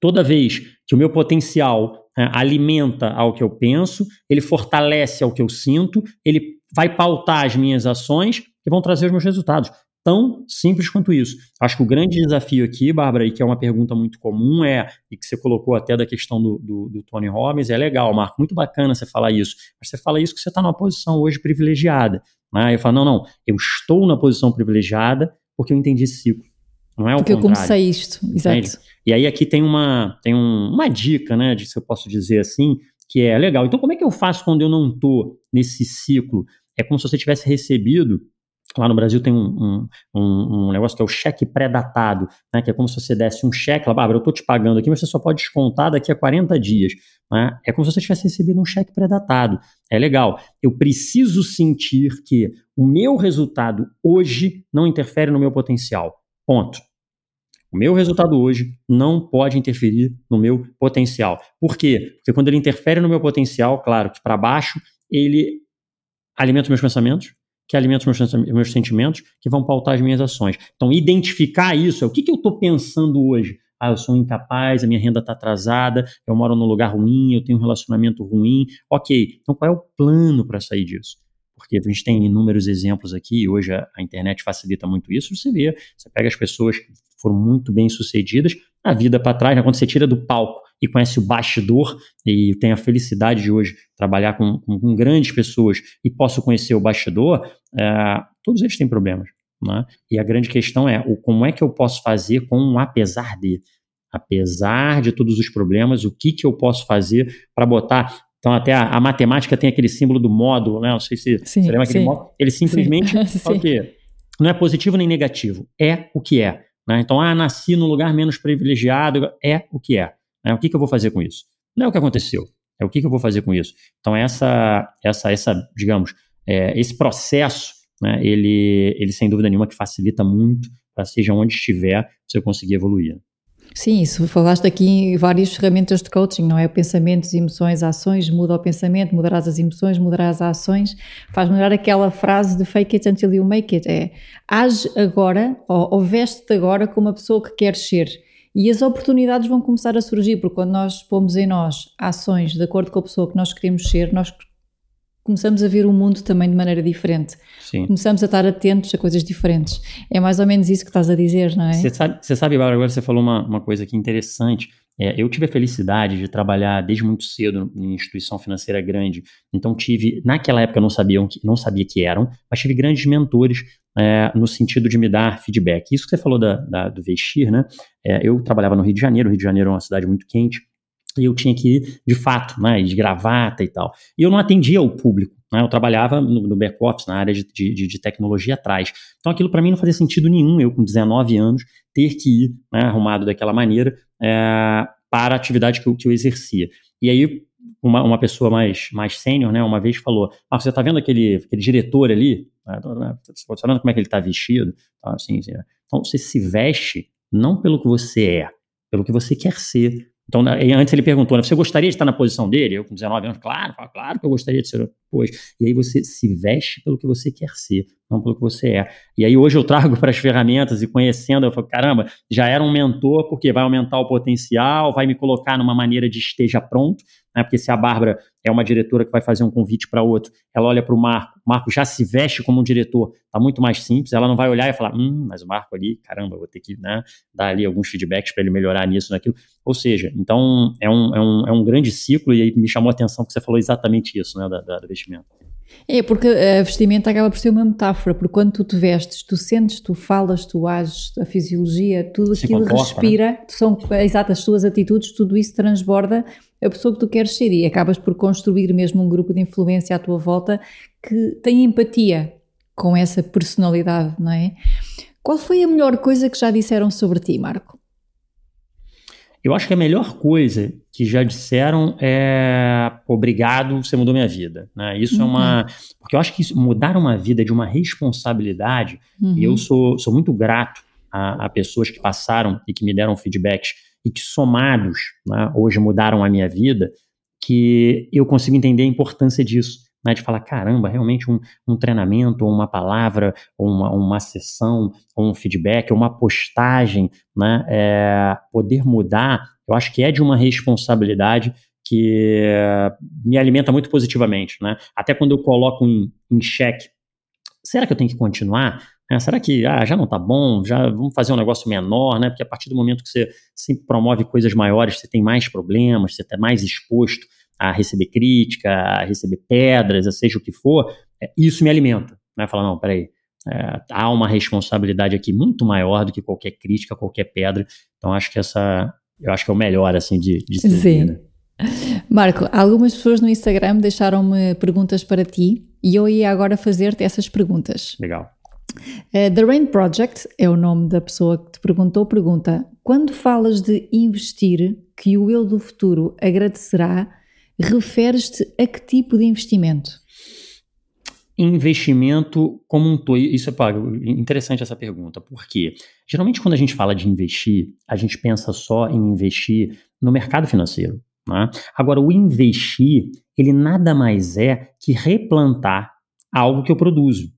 [SPEAKER 2] toda vez que o meu potencial é, alimenta ao que eu penso, ele fortalece ao que eu sinto, ele vai pautar as minhas ações que vão trazer os meus resultados tão simples quanto isso. Acho que o grande desafio aqui, Bárbara, e que é uma pergunta muito comum, é, e que você colocou até da questão do, do, do Tony Robbins, é legal, Marco, muito bacana você falar isso, mas você fala isso que você está numa posição hoje privilegiada. Né? Eu falo, não, não, eu estou na posição privilegiada porque eu entendi esse ciclo. Não é o
[SPEAKER 1] porque
[SPEAKER 2] contrário.
[SPEAKER 1] eu comecei isto, exato. Entende?
[SPEAKER 2] E aí aqui tem uma, tem um, uma dica, né, de se eu posso dizer assim, que é legal. Então como é que eu faço quando eu não estou nesse ciclo? É como se você tivesse recebido Lá no Brasil tem um, um, um, um negócio que é o cheque pré-datado, né, que é como se você desse um cheque, lá, Bárbara, eu estou te pagando aqui, mas você só pode descontar daqui a 40 dias. Né? É como se você tivesse recebido um cheque pré-datado. É legal. Eu preciso sentir que o meu resultado hoje não interfere no meu potencial. Ponto. O meu resultado hoje não pode interferir no meu potencial. Por quê? Porque quando ele interfere no meu potencial, claro que para baixo, ele alimenta os meus pensamentos, que alimenta os meus, meus sentimentos, que vão pautar as minhas ações. Então, identificar isso, é o que, que eu estou pensando hoje? Ah, eu sou incapaz, a minha renda está atrasada, eu moro num lugar ruim, eu tenho um relacionamento ruim. Ok, então qual é o plano para sair disso? Porque a gente tem inúmeros exemplos aqui, hoje a, a, internet facilita muito isso, você vê, você pega as pessoas que foram muito bem sucedidas, a vida para trás, né, quando você tira do palco e conhece o bastidor e tem a felicidade de hoje trabalhar com, com, com grandes pessoas e posso conhecer o bastidor, é, todos eles têm problemas. Né? E a grande questão é o, como é que eu posso fazer com um apesar de. Apesar de todos os problemas, o que, que eu posso fazer para botar então, até a, a, matemática tem aquele símbolo do módulo, né? Não sei se sim, você lembra aquele módulo. Ele simplesmente fala o quê? Não é positivo nem negativo. É o que é. Né? Então, ah, nasci num lugar menos privilegiado. É o que é. Né? O que, que eu vou fazer com isso? Não é o que aconteceu. É o que, que eu vou fazer com isso. Então, essa, essa, essa digamos, é, esse processo, né, ele, ele, sem dúvida nenhuma, que facilita muito para seja onde estiver, você conseguir evoluir.
[SPEAKER 1] Sim, isso falaste aqui em várias ferramentas de coaching, não é? Pensamentos, emoções, ações, muda o pensamento, mudarás as emoções, mudarás as ações. Faz mudar aquela frase de fake it until you make it. É age agora ou, ou veste-te agora como a pessoa que queres ser. E as oportunidades vão começar a surgir, porque quando nós pomos em nós ações de acordo com a pessoa que nós queremos ser, nós começamos a ver o mundo também de maneira diferente. Sim. Começamos a estar atentos a coisas diferentes. É mais ou menos isso que estás a dizer, não é?
[SPEAKER 2] Você sabe, você sabe Bárbara, agora você falou uma, uma coisa aqui interessante. É, eu tive a felicidade de trabalhar desde muito cedo em instituição financeira grande. Então tive, naquela época não sabiam que, não sabia que eram, mas tive grandes mentores é, no sentido de me dar feedback. Isso que você falou da, da do vestir, né? É, eu trabalhava no Rio de Janeiro. O Rio de Janeiro é uma cidade muito quente e eu tinha que ir de fato, né, de gravata e tal. E eu não atendia o público, né, eu trabalhava no, no back-office, na área de, de, de, tecnologia atrás. Então aquilo para mim não fazia sentido nenhum, eu com 19 anos, ter que ir né, arrumado daquela maneira é, para a atividade que eu, que eu exercia. E aí uma, uma pessoa mais, mais sênior, né, uma vez falou, ah, você está vendo aquele, aquele diretor ali? Né, você está vendo como é que ele está vestido? Então, assim, assim, então você se veste não pelo que você é, pelo que você quer ser, então, né, antes ele perguntou, né, você gostaria de estar na posição dele? Eu, com 19 anos, claro, claro que eu gostaria de ser depois. E aí você se veste pelo que você quer ser, não pelo que você é. E aí hoje eu trago para as ferramentas e conhecendo, eu falo, caramba, já era um mentor porque vai aumentar o potencial, vai me colocar numa maneira de esteja pronto, né? Porque se a Bárbara é uma diretora que vai fazer um convite para outro, ela olha para o Marco, Marco já se veste como um diretor, tá muito mais simples, ela não vai olhar e falar, hum, mas o Marco ali, caramba, vou ter que né, dar ali alguns feedbacks para ele melhorar nisso, naquilo. Ou seja, então é um, é, um, é um grande ciclo e aí me chamou a atenção que você falou exatamente isso, né, da, da, do vestimento.
[SPEAKER 1] É, porque a vestimenta acaba por ser uma metáfora, porque quando tu te vestes, tu sentes, tu falas, tu ages, a fisiologia, tudo Se aquilo comporta, né? respira, né? são exato, as tuas atitudes, tudo isso transborda a pessoa que tu queres ser e acabas por construir mesmo um grupo de influência à tua volta que tem empatia com essa personalidade, não é? Qual foi a melhor coisa que já disseram sobre ti, Marco?
[SPEAKER 2] Eu acho que a melhor coisa que já disseram é obrigado, você mudou minha vida. Né? Isso uhum. é uma. Uhum. Porque eu acho que isso, mudar uma vida é de uma responsabilidade, uhum. e eu sou, sou muito grato a, a, pessoas que passaram e que me deram feedbacks e que somados né, hoje mudaram a minha vida, que eu consigo entender a importância disso. Né, de falar, caramba, realmente um, um treinamento, ou uma palavra, ou uma, uma sessão, ou um feedback, ou uma postagem, né, é, poder mudar, eu acho que é de uma responsabilidade que me alimenta muito positivamente. Né? Até quando eu coloco em, em xeque, será que eu tenho que continuar? É, será que ah, já não está bom? Já vamos fazer um negócio menor, né? Porque a partir do momento que você sempre promove coisas maiores, você tem mais problemas, você está mais exposto a receber crítica, a receber pedras, a seja o que for. É, isso me alimenta, né? Falar, não, peraí, é, há uma responsabilidade aqui muito maior do que qualquer crítica, qualquer pedra. Então acho que essa, eu acho que é o melhor assim de, de Sim. Né?
[SPEAKER 1] Marco, algumas pessoas no Instagram deixaram-me perguntas para ti e eu ia agora fazer-te essas perguntas.
[SPEAKER 2] Legal.
[SPEAKER 1] Uh, The Rain Project é o nome da pessoa que te perguntou. Pergunta: quando falas de investir, que o eu do futuro agradecerá, referes-te a que tipo de investimento?
[SPEAKER 2] Investimento como um todo. Isso é pago. Interessante essa pergunta, porque geralmente quando a gente fala de investir, a gente pensa só em investir no mercado financeiro. Né? Agora, o investir, ele nada mais é que replantar algo que eu produzo.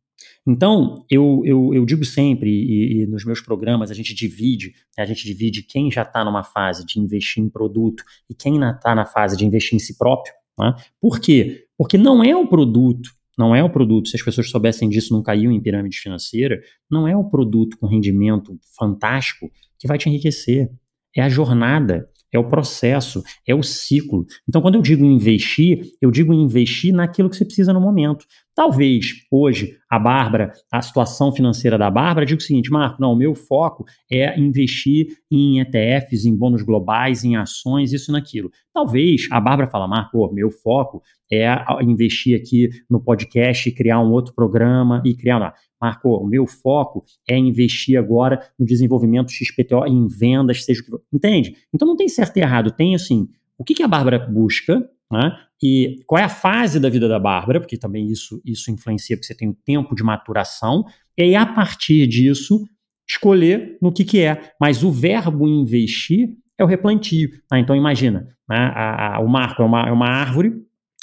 [SPEAKER 2] Então, eu, eu, eu digo sempre, e, e, nos meus programas a gente divide, né, a gente divide quem já está numa fase de investir em produto e quem está na fase de investir em si próprio. Né? Por quê? Porque não é o produto, não é o produto, se as pessoas soubessem disso, não caíam em pirâmide financeira, não é o produto com rendimento fantástico que vai te enriquecer. É a jornada, é o processo, é o ciclo. Então, quando eu digo investir, eu digo investir naquilo que você precisa no momento. Talvez hoje a Bárbara, a situação financeira da Bárbara, diga o seguinte, Marco, não, o meu foco é investir em ETFs, em bônus globais, em ações, isso e naquilo. Talvez a Bárbara fala, Marco, meu foco é investir aqui no podcast, criar um outro programa e criar. Não. Marco, o meu foco é investir agora no desenvolvimento XPTO, em vendas, seja o que for. Entende? Então não tem certo e errado, tem assim, o que, que a Bárbara busca, né? E qual é a fase da vida da Bárbara, porque também isso, isso influencia, porque você tem um tempo de maturação, e aí, a partir disso, escolher no que, que é. Mas o verbo investir é o replantio. Tá? Então, imagina, né? a, a, o marco é uma, é uma árvore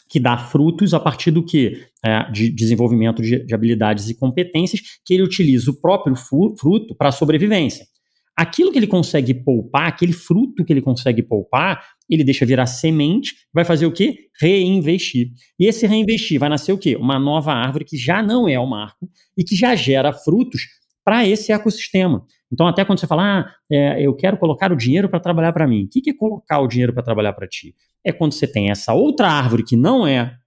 [SPEAKER 2] que dá frutos a partir do que? É, de desenvolvimento de, de, habilidades e competências, que ele utiliza o próprio fruto para a sobrevivência. Aquilo que ele consegue poupar, aquele fruto que ele consegue poupar, ele deixa virar semente, vai fazer o quê? Reinvestir. E esse reinvestir vai nascer o quê? Uma nova árvore que já não é o marco e que já gera frutos para esse ecossistema. Então, até quando você fala, ah, é, eu quero colocar o dinheiro para trabalhar para mim, o que, que é colocar o dinheiro para trabalhar para ti? É quando você tem essa outra árvore que não é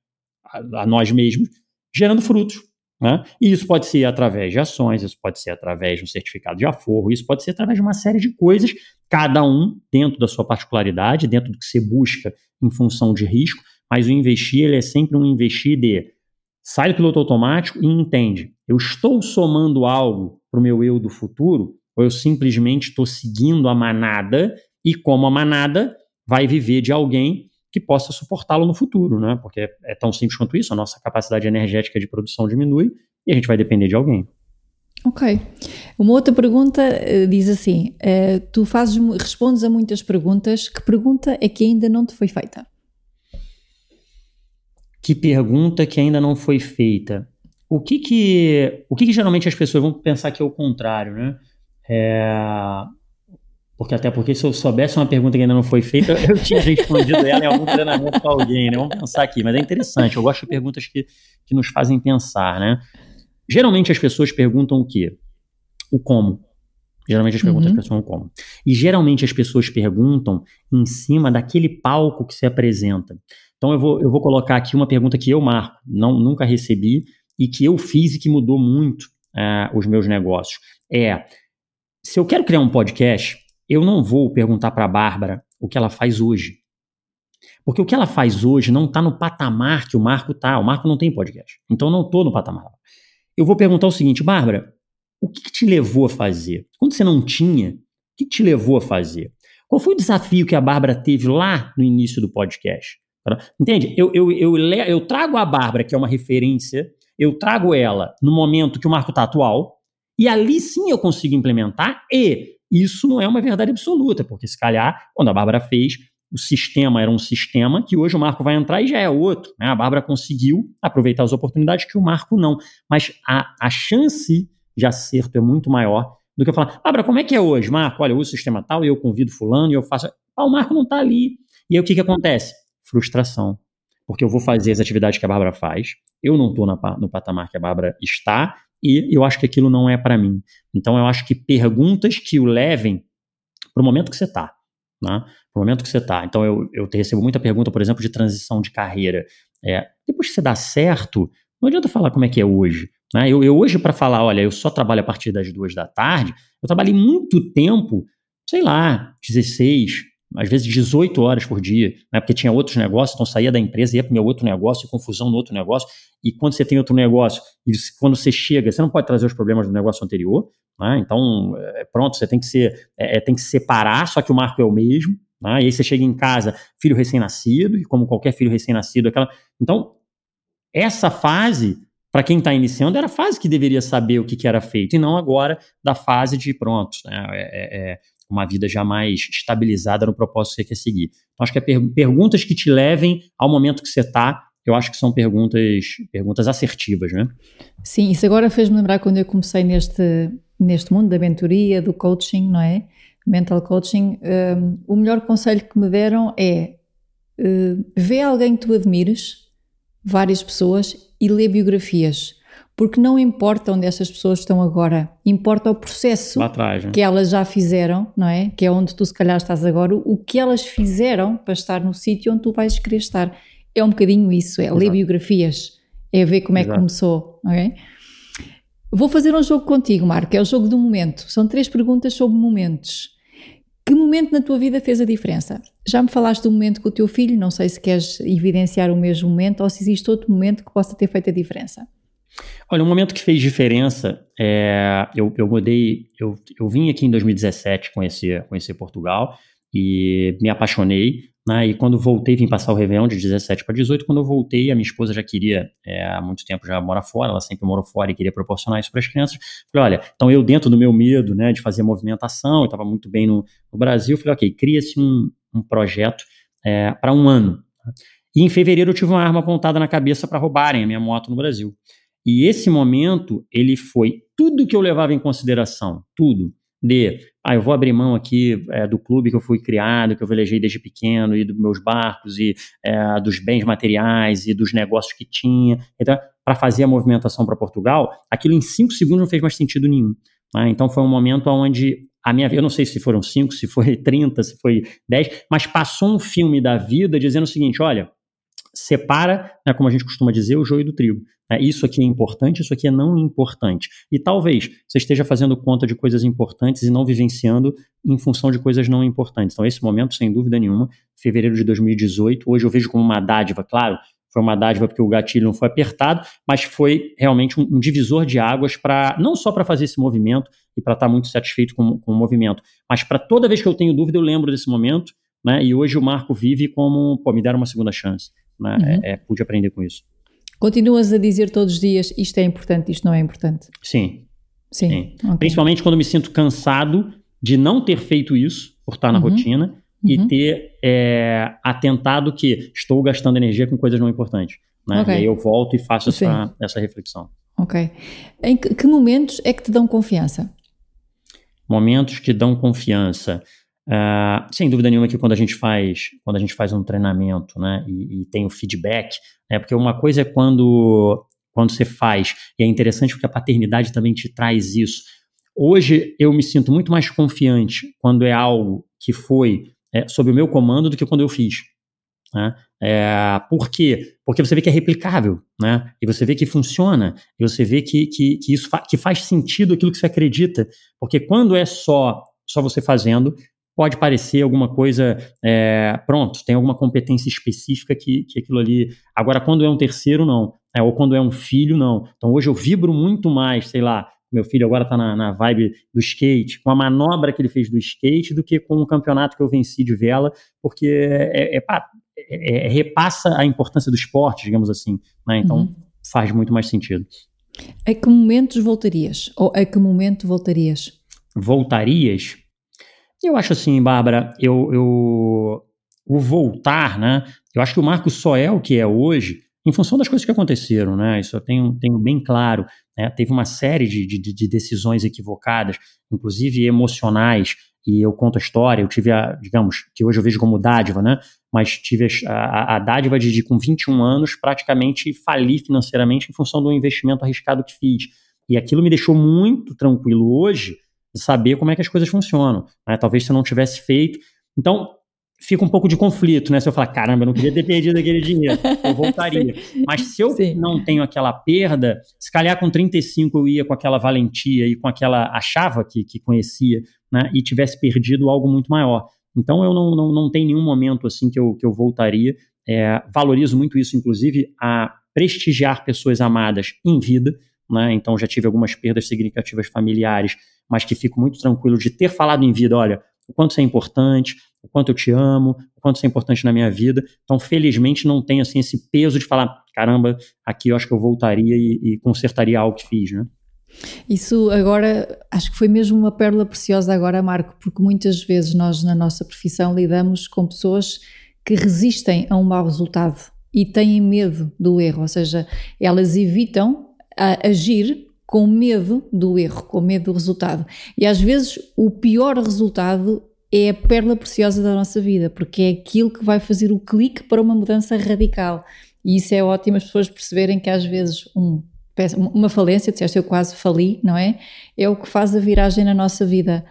[SPEAKER 2] a, a nós mesmos, gerando frutos. Né? E isso pode ser através de ações, isso pode ser através de um certificado de aforro, isso pode ser através de uma série de coisas, cada um dentro da sua particularidade, dentro do que você busca em função de risco, mas o investir ele é sempre um investir de sai do piloto automático e entende, eu estou somando algo para o meu eu do futuro, ou eu simplesmente estou seguindo a manada e como a manada vai viver de alguém que possa suportá-lo no futuro, né? Porque é, é tão simples quanto isso, a nossa capacidade energética de produção diminui e a gente vai depender de alguém.
[SPEAKER 1] Ok. Uma outra pergunta uh, diz assim: uh, tu fazes, respondes a muitas perguntas. Que pergunta é que ainda não te foi feita?
[SPEAKER 2] Que pergunta que ainda não foi feita? O que que, o que, que geralmente as pessoas vão pensar que é o contrário, né? É, porque até porque se eu soubesse uma pergunta que ainda não foi feita, eu tinha respondido ela em algum treinamento com alguém, né? Vamos pensar aqui, mas é interessante. Eu gosto de perguntas que, que nos fazem pensar, né? Geralmente as pessoas perguntam o quê? O como. Geralmente as perguntas uhum. o como. E geralmente as pessoas perguntam em cima daquele palco que se apresenta. Então eu vou, eu vou colocar aqui uma pergunta que eu marco, não, nunca recebi, e que eu fiz e que mudou muito uh, os meus negócios. É, se eu quero criar um podcast, eu não vou perguntar para a Bárbara o que ela faz hoje. Porque o que ela faz hoje não está no patamar que o Marco está. O Marco não tem podcast. Então eu não estou no patamar. Eu vou perguntar o seguinte, Bárbara, o que, que, te levou a fazer? Quando você não tinha, o que, que te levou a fazer? Qual foi o desafio que a Bárbara teve lá no início do podcast? Entende? Eu, eu, eu, eu trago a Bárbara, que é uma referência, eu trago ela no momento que o Marco está atual, e ali sim eu consigo implementar e isso não é uma verdade absoluta, porque se calhar, quando a Bárbara fez, o sistema era um sistema que hoje o Marco vai entrar e já é outro. Né? A Bárbara conseguiu aproveitar as oportunidades que o Marco não. Mas a, a chance de acerto é muito maior do que eu falar, Bárbara, como é que é hoje? Marco, olha, eu uso o sistema tal e eu convido fulano e eu faço. Ah, o Marco não está ali. E aí o que, que acontece? Frustração. Porque eu vou fazer as atividades que a Bárbara faz, eu não estou no patamar que a Bárbara está, e eu acho que aquilo não é para mim. Então eu acho que perguntas que o levem para o momento que você está. Né? Para o momento que você está. Então eu, eu recebo muita pergunta, por exemplo, de transição de carreira. É, depois que você dá certo, não adianta falar como é que é hoje. Né? Eu, eu hoje, para falar, olha, eu só trabalho a partir das duas da tarde, eu trabalhei muito tempo, sei lá, 16, às vezes 18 horas por dia, né? porque tinha outros negócios, então saía da empresa, ia para o meu outro negócio, confusão no outro negócio, e quando você tem outro negócio, e quando você chega, você não pode trazer os problemas do negócio anterior, né? então é, pronto, você tem que, ser, é, é, tem que separar, só que o marco é o mesmo, né? e aí você chega em casa, filho recém-nascido, e como qualquer filho recém-nascido, aquela... Então, essa fase para quem está iniciando, era a fase que deveria saber o que, que, era feito, e não agora da fase de pronto, né, é, é, é uma vida já mais estabilizada no propósito que você quer seguir. Então, acho que é per perguntas que te levem ao momento que você está, eu acho que são perguntas, perguntas assertivas, né?
[SPEAKER 1] Sim, isso agora fez-me lembrar quando eu comecei neste, neste mundo da mentoria, do coaching, não é? Mental coaching, um, o melhor conselho que me deram é uh, vê alguém que tu admires, várias pessoas, e lê biografias. Porque não importa onde essas pessoas estão agora, importa o processo
[SPEAKER 2] atrás, né?
[SPEAKER 1] que elas já fizeram, não é? Que é onde tu se calhar estás agora, o que elas fizeram para estar no sítio onde tu vais querer estar. É um bocadinho isso, é Exato. ler biografias, é ver como Exato. é que começou, ok? Vou fazer um jogo contigo, Marco, é o jogo do momento. São três perguntas sobre momentos. Que momento na tua vida fez a diferença? Já me falaste do momento com o teu filho, não sei se queres evidenciar o mesmo momento ou se existe outro momento que possa ter feito a diferença.
[SPEAKER 2] Olha, um momento que fez diferença, é, eu, eu mudei, eu, eu vim aqui em 2017 conhecer, conhecer Portugal e me apaixonei, né, e quando voltei, vim passar o Réveillon de 17 para 18, quando eu voltei, a minha esposa já queria, é, há muito tempo já mora fora, ela sempre morou fora e queria proporcionar isso para as crianças. Falei, olha, então eu dentro do meu medo, né, de fazer movimentação, eu estava muito bem no, no, Brasil, falei, ok, cria-se um, um projeto é, para um ano. E em fevereiro eu tive uma arma apontada na cabeça para roubarem a minha moto no Brasil. E esse momento, ele foi tudo que eu levava em consideração, tudo, de, ah, eu vou abrir mão aqui é, do clube que eu fui criado, que eu velejei desde pequeno, e dos meus barcos, e é, dos bens materiais, e dos negócios que tinha, então, para fazer a movimentação para Portugal, aquilo em cinco segundos não fez mais sentido nenhum. Né? Então foi um momento onde a minha eu não sei se foram cinco, se foi 30, se foi 10, mas passou um filme da vida dizendo o seguinte: olha, separa, né, como a gente costuma dizer, o joio do trigo. Né? Isso aqui é importante, isso aqui é não importante. E talvez você esteja fazendo conta de coisas importantes e não vivenciando em função de coisas não importantes. Então, esse momento, sem dúvida nenhuma, fevereiro de 2018, hoje eu vejo como uma dádiva, claro, foi uma dádiva porque o gatilho não foi apertado, mas foi realmente um, um divisor de águas para não só para fazer esse movimento e para estar tá muito satisfeito com, com o movimento, mas para toda vez que eu tenho dúvida eu lembro desse momento, né? E hoje o Marco vive como, pô, me deram uma segunda chance né? Uhum. É, é, pude aprender com isso.
[SPEAKER 1] Continuas a dizer todos os dias isto é importante, isto não é importante?
[SPEAKER 2] Sim. Sim. Sim. Okay. Principalmente quando me sinto cansado de não ter feito isso, por estar na uhum. rotina, uhum. e ter é, atentado que estou gastando energia com coisas não importantes. Né? Okay. E aí eu volto e faço essa, essa reflexão.
[SPEAKER 1] Ok. Em que, que momentos é que te dão confiança?
[SPEAKER 2] Momentos que dão confiança. Uh, sem dúvida nenhuma que quando a gente faz quando a gente faz um treinamento né, e, e, tem o feedback, né, porque uma coisa é quando, quando você faz, e é interessante porque a paternidade também te traz isso. Hoje eu me sinto muito mais confiante quando é algo que foi é, sob o meu comando do que quando eu fiz. Né? É, por quê? Porque você vê que é replicável, né? E você vê que funciona, e você vê que, que, que isso fa que faz sentido aquilo que você acredita. Porque quando é só, só você fazendo, pode parecer alguma coisa, é, pronto, tem alguma competência específica que, que aquilo ali. Agora, quando é um terceiro, não. É, ou quando é um filho, não. Então, hoje eu vibro muito mais, sei lá, meu filho agora está na, na vibe do skate, com a manobra que ele fez do skate, do que com o campeonato que eu venci de vela, porque é, é, é, é repassa a importância do esporte, digamos assim. Né? Então, uhum. faz muito mais sentido.
[SPEAKER 1] A que momentos voltarias? Ou a que momento voltarias?
[SPEAKER 2] Voltarias? Eu acho assim, Bárbara, eu, eu, o voltar, né? Eu acho que o Marco só é o que é hoje em função das coisas que aconteceram, né? Isso eu tenho, tenho bem claro. Né? Teve uma série de, de, de, decisões equivocadas, inclusive emocionais, e eu conto a história. Eu tive a, digamos, que hoje eu vejo como dádiva, né? Mas tive a, a, a dádiva de, de, com 21 anos, praticamente falir financeiramente em função do investimento arriscado que fiz. E aquilo me deixou muito tranquilo hoje saber como é que as coisas funcionam. Né? Talvez se eu não tivesse feito. Então, fica um pouco de conflito, né? Se eu falar, caramba, eu não queria ter perdido aquele dinheiro, eu voltaria. Mas se eu Sim. não tenho aquela perda, se calhar com 35 eu ia com aquela valentia e com aquela, achava que, que conhecia, né? E tivesse perdido algo muito maior. Então eu não, não, não tenho nenhum momento assim que eu, que eu voltaria. É, valorizo muito isso, inclusive, a prestigiar pessoas amadas em vida. Né? Então já tive algumas perdas significativas familiares, mas que fico muito tranquilo de ter falado em vida, olha, o quanto isso é importante, o quanto eu te amo, o quanto isso é importante na minha vida. Então, felizmente, não tenho assim esse peso de falar, caramba, aqui eu acho que eu voltaria e, e consertaria algo que fiz, né?
[SPEAKER 1] Isso agora, acho que foi mesmo uma pérola preciosa agora, Marco, porque muitas vezes nós na nossa profissão lidamos com pessoas que resistem a um mau resultado e têm medo do erro, ou seja, elas evitam agir com medo do erro, com medo do resultado. E às vezes o pior resultado é a pérola preciosa da nossa vida, porque é aquilo que vai fazer o clique para uma mudança radical. E isso é ótimo as pessoas perceberem que às vezes um, uma falência, disseste eu quase fali, não é? É o que faz a viragem na nossa vida.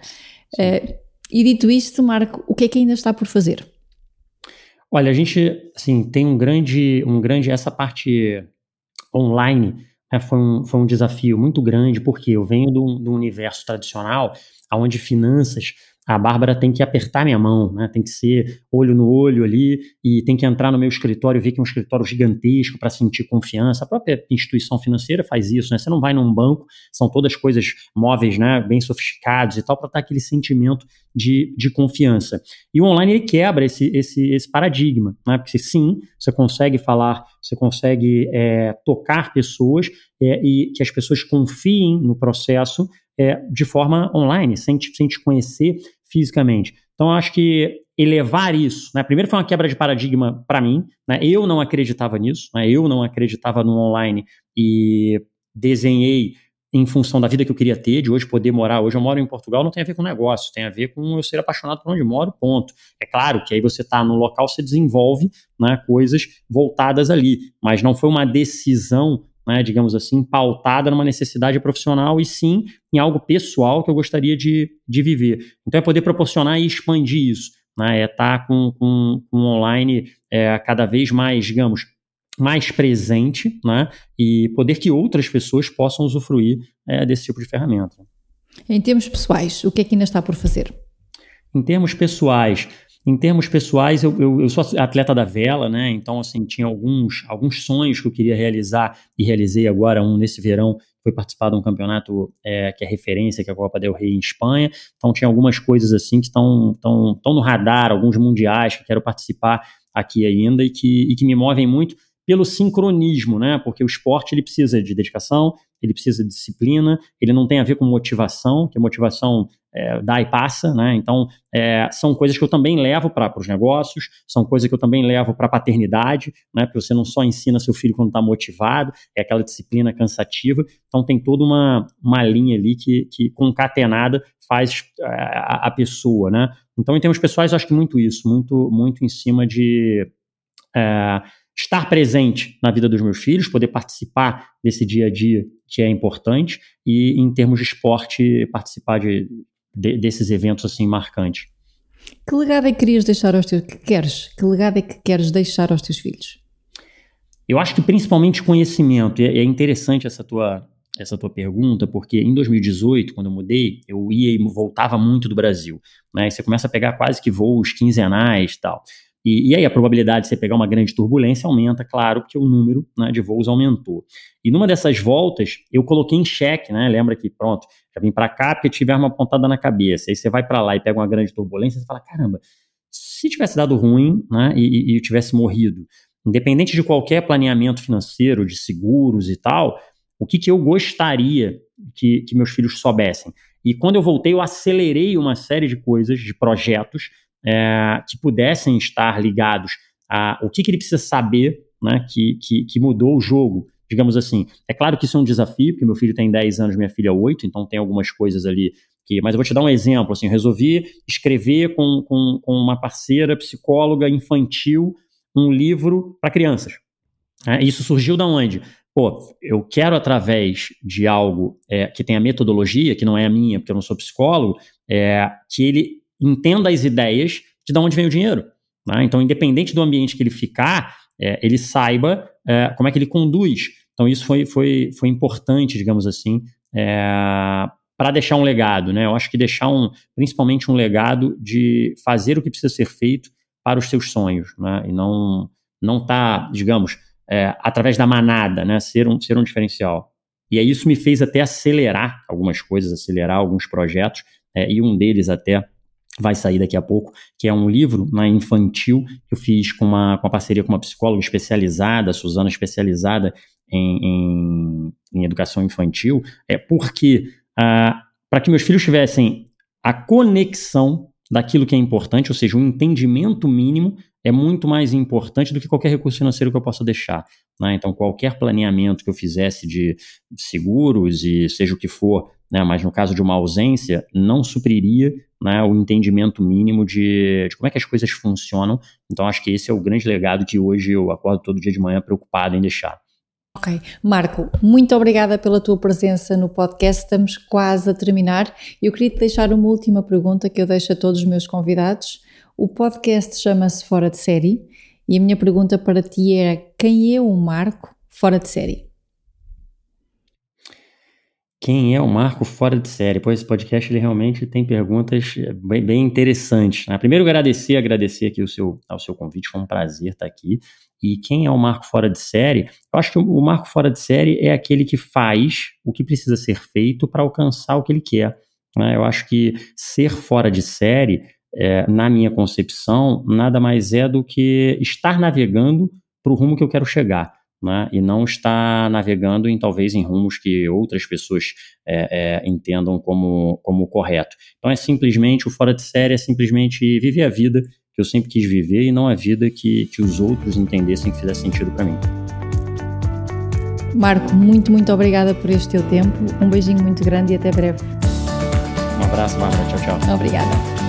[SPEAKER 1] Uh, e dito isto, Marco, o que é que ainda está por fazer?
[SPEAKER 2] Olha, a gente assim, tem um grande, um grande essa parte online né, foi, um, foi um desafio muito grande, porque eu venho do, do universo tradicional, onde finanças a Bárbara tem que apertar minha mão, né? tem que ser olho no olho ali e tem que entrar no meu escritório, ver que é um escritório gigantesco para sentir confiança. A própria instituição financeira faz isso, né? Você não vai num banco, são todas coisas móveis, né? bem sofisticados e tal, para dar aquele sentimento de, de confiança. E o online ele quebra esse, esse, esse paradigma, né? porque sim, você consegue falar, você consegue é, tocar pessoas é, e que as pessoas confiem no processo é, de forma online, sem te, sem te conhecer fisicamente. Então, eu acho que elevar isso, né? Primeiro foi uma quebra de paradigma para mim, né? Eu não acreditava nisso, né? Eu não acreditava no online e desenhei em função da vida que eu queria ter, de hoje poder morar. Hoje eu moro em Portugal, não tem a ver com negócio, tem a ver com eu ser apaixonado por onde moro, ponto. É claro que aí você está no local, você desenvolve né, coisas voltadas ali, mas não foi uma decisão né, digamos assim, pautada numa necessidade profissional e sim em algo pessoal que eu gostaria de, de viver. Então é poder proporcionar e expandir isso, né, é estar tá com, com, com online é, cada vez mais, digamos, mais presente, né, e poder que outras pessoas possam usufruir é, desse tipo de ferramenta.
[SPEAKER 1] Em termos pessoais, o que é que ainda está por fazer?
[SPEAKER 2] Em termos pessoais, em termos pessoais, eu, eu, eu, sou atleta da vela, né? Então, assim, tinha alguns, alguns sonhos que eu queria realizar e realizei agora um nesse verão. Foi participar de um campeonato é, que é referência, que é a Copa del Rey em Espanha. Então, tinha algumas coisas assim que estão no radar, alguns mundiais que quero participar aqui ainda e que, e que me movem muito pelo sincronismo, né? Porque o esporte ele precisa de dedicação, ele precisa de disciplina, ele não tem a ver com motivação, que a motivação é, dá e passa, né? Então, é, são coisas que eu também levo para os negócios, são coisas que eu também levo para a paternidade, né? Porque você não só ensina seu filho quando está motivado, é aquela disciplina cansativa. Então, tem toda uma, uma linha ali que, que concatenada faz é, a, a pessoa, né? Então, em termos pessoais, eu acho que muito isso, muito, muito em cima de. É, estar presente na vida dos meus filhos, poder participar desse dia a dia que é importante e em termos de esporte participar de, de desses eventos assim marcantes.
[SPEAKER 1] Que legado é que querias deixar aos teus que queres? Que legado é que queres deixar aos teus filhos?
[SPEAKER 2] Eu acho que principalmente conhecimento. E é interessante essa tua essa tua pergunta, porque em 2018, quando eu mudei, eu ia e voltava muito do Brasil. Né? E você começa a pegar quase que voos quinzenais e tal. E, e, aí a probabilidade de você pegar uma grande turbulência aumenta, claro, porque o número né, de voos aumentou. E numa dessas voltas, eu coloquei em xeque, né? Lembra que, pronto, já vim para cá porque tiver uma pontada na cabeça. Aí você vai para lá e pega uma grande turbulência, você fala, caramba, se tivesse dado ruim né, e, e tivesse morrido, independente de qualquer planeamento financeiro, de seguros e tal, o que, que eu gostaria que, que meus filhos soubessem? E quando eu voltei, eu acelerei uma série de coisas, de projetos, é, que pudessem estar ligados a o que, que ele precisa saber né, que, que, que, mudou o jogo, digamos assim. É claro que isso é um desafio, porque meu filho tem 10 anos, minha filha 8, então tem algumas coisas ali que. Mas eu vou te dar um exemplo. Assim, resolvi escrever com, com, com uma parceira psicóloga infantil um livro para crianças. É, isso surgiu da onde? Pô, eu quero, através de algo é, que tenha metodologia, que não é a minha, porque eu não sou psicólogo, é, que ele entenda as ideias de onde vem o dinheiro. Né? Então, independente do ambiente que ele ficar, é, ele saiba é, como é que ele conduz. Então, isso foi, foi, foi importante, digamos assim, é, para deixar um legado, né? Eu acho que deixar um, principalmente um legado de fazer o que precisa ser feito para os seus sonhos, né? E não não tá, digamos, é, através da manada, né? Ser um ser um diferencial. E aí isso me fez até acelerar algumas coisas, acelerar alguns projetos, é, e um deles até vai sair daqui a pouco, que é um livro né, infantil que eu fiz com uma, com uma parceria com uma psicóloga especializada, Suzana, especializada em, em, em educação infantil, é porque ah, para que meus filhos tivessem a conexão daquilo que é importante, ou seja, um entendimento mínimo é muito mais importante do que qualquer recurso financeiro que eu possa deixar. Né? Então, qualquer planeamento que eu fizesse de seguros e seja o que for, né? mas no caso de uma ausência, não supriria né, o entendimento mínimo de, de como é que as coisas funcionam. Então, acho que esse é o grande legado que hoje eu acordo todo dia de manhã preocupado em deixar.
[SPEAKER 1] Ok. Marco, muito obrigada pela tua presença no podcast. Estamos quase a terminar. Eu queria te deixar uma última pergunta que eu deixo a todos os meus convidados. O podcast chama-se Fora de Série e a minha pergunta para ti era: quem é o Marco fora de série?
[SPEAKER 2] Quem é o Marco fora de série? Pois esse podcast ele realmente tem perguntas bem, bem interessantes. Né? Primeiro, agradecer, agradecer aqui o seu, ao seu convite, foi um prazer estar aqui. E quem é o marco fora de série? Eu acho que o marco fora de série é aquele que faz o que precisa ser feito para alcançar o que ele quer. Né? Eu acho que ser fora de série, é, na minha concepção, nada mais é do que estar navegando para o rumo que eu quero chegar. Né, e não estar navegando em talvez em rumos que outras pessoas é, é, entendam como, como correto. Então é simplesmente o fora de série é simplesmente viver a vida que eu sempre quis viver e não a vida que, que os outros entendessem que fizesse sentido para mim.
[SPEAKER 1] Marco, muito, muito obrigada por este teu tempo. Um beijinho muito grande e até breve.
[SPEAKER 2] Um abraço, Marta. Tchau, tchau.
[SPEAKER 1] Obrigada.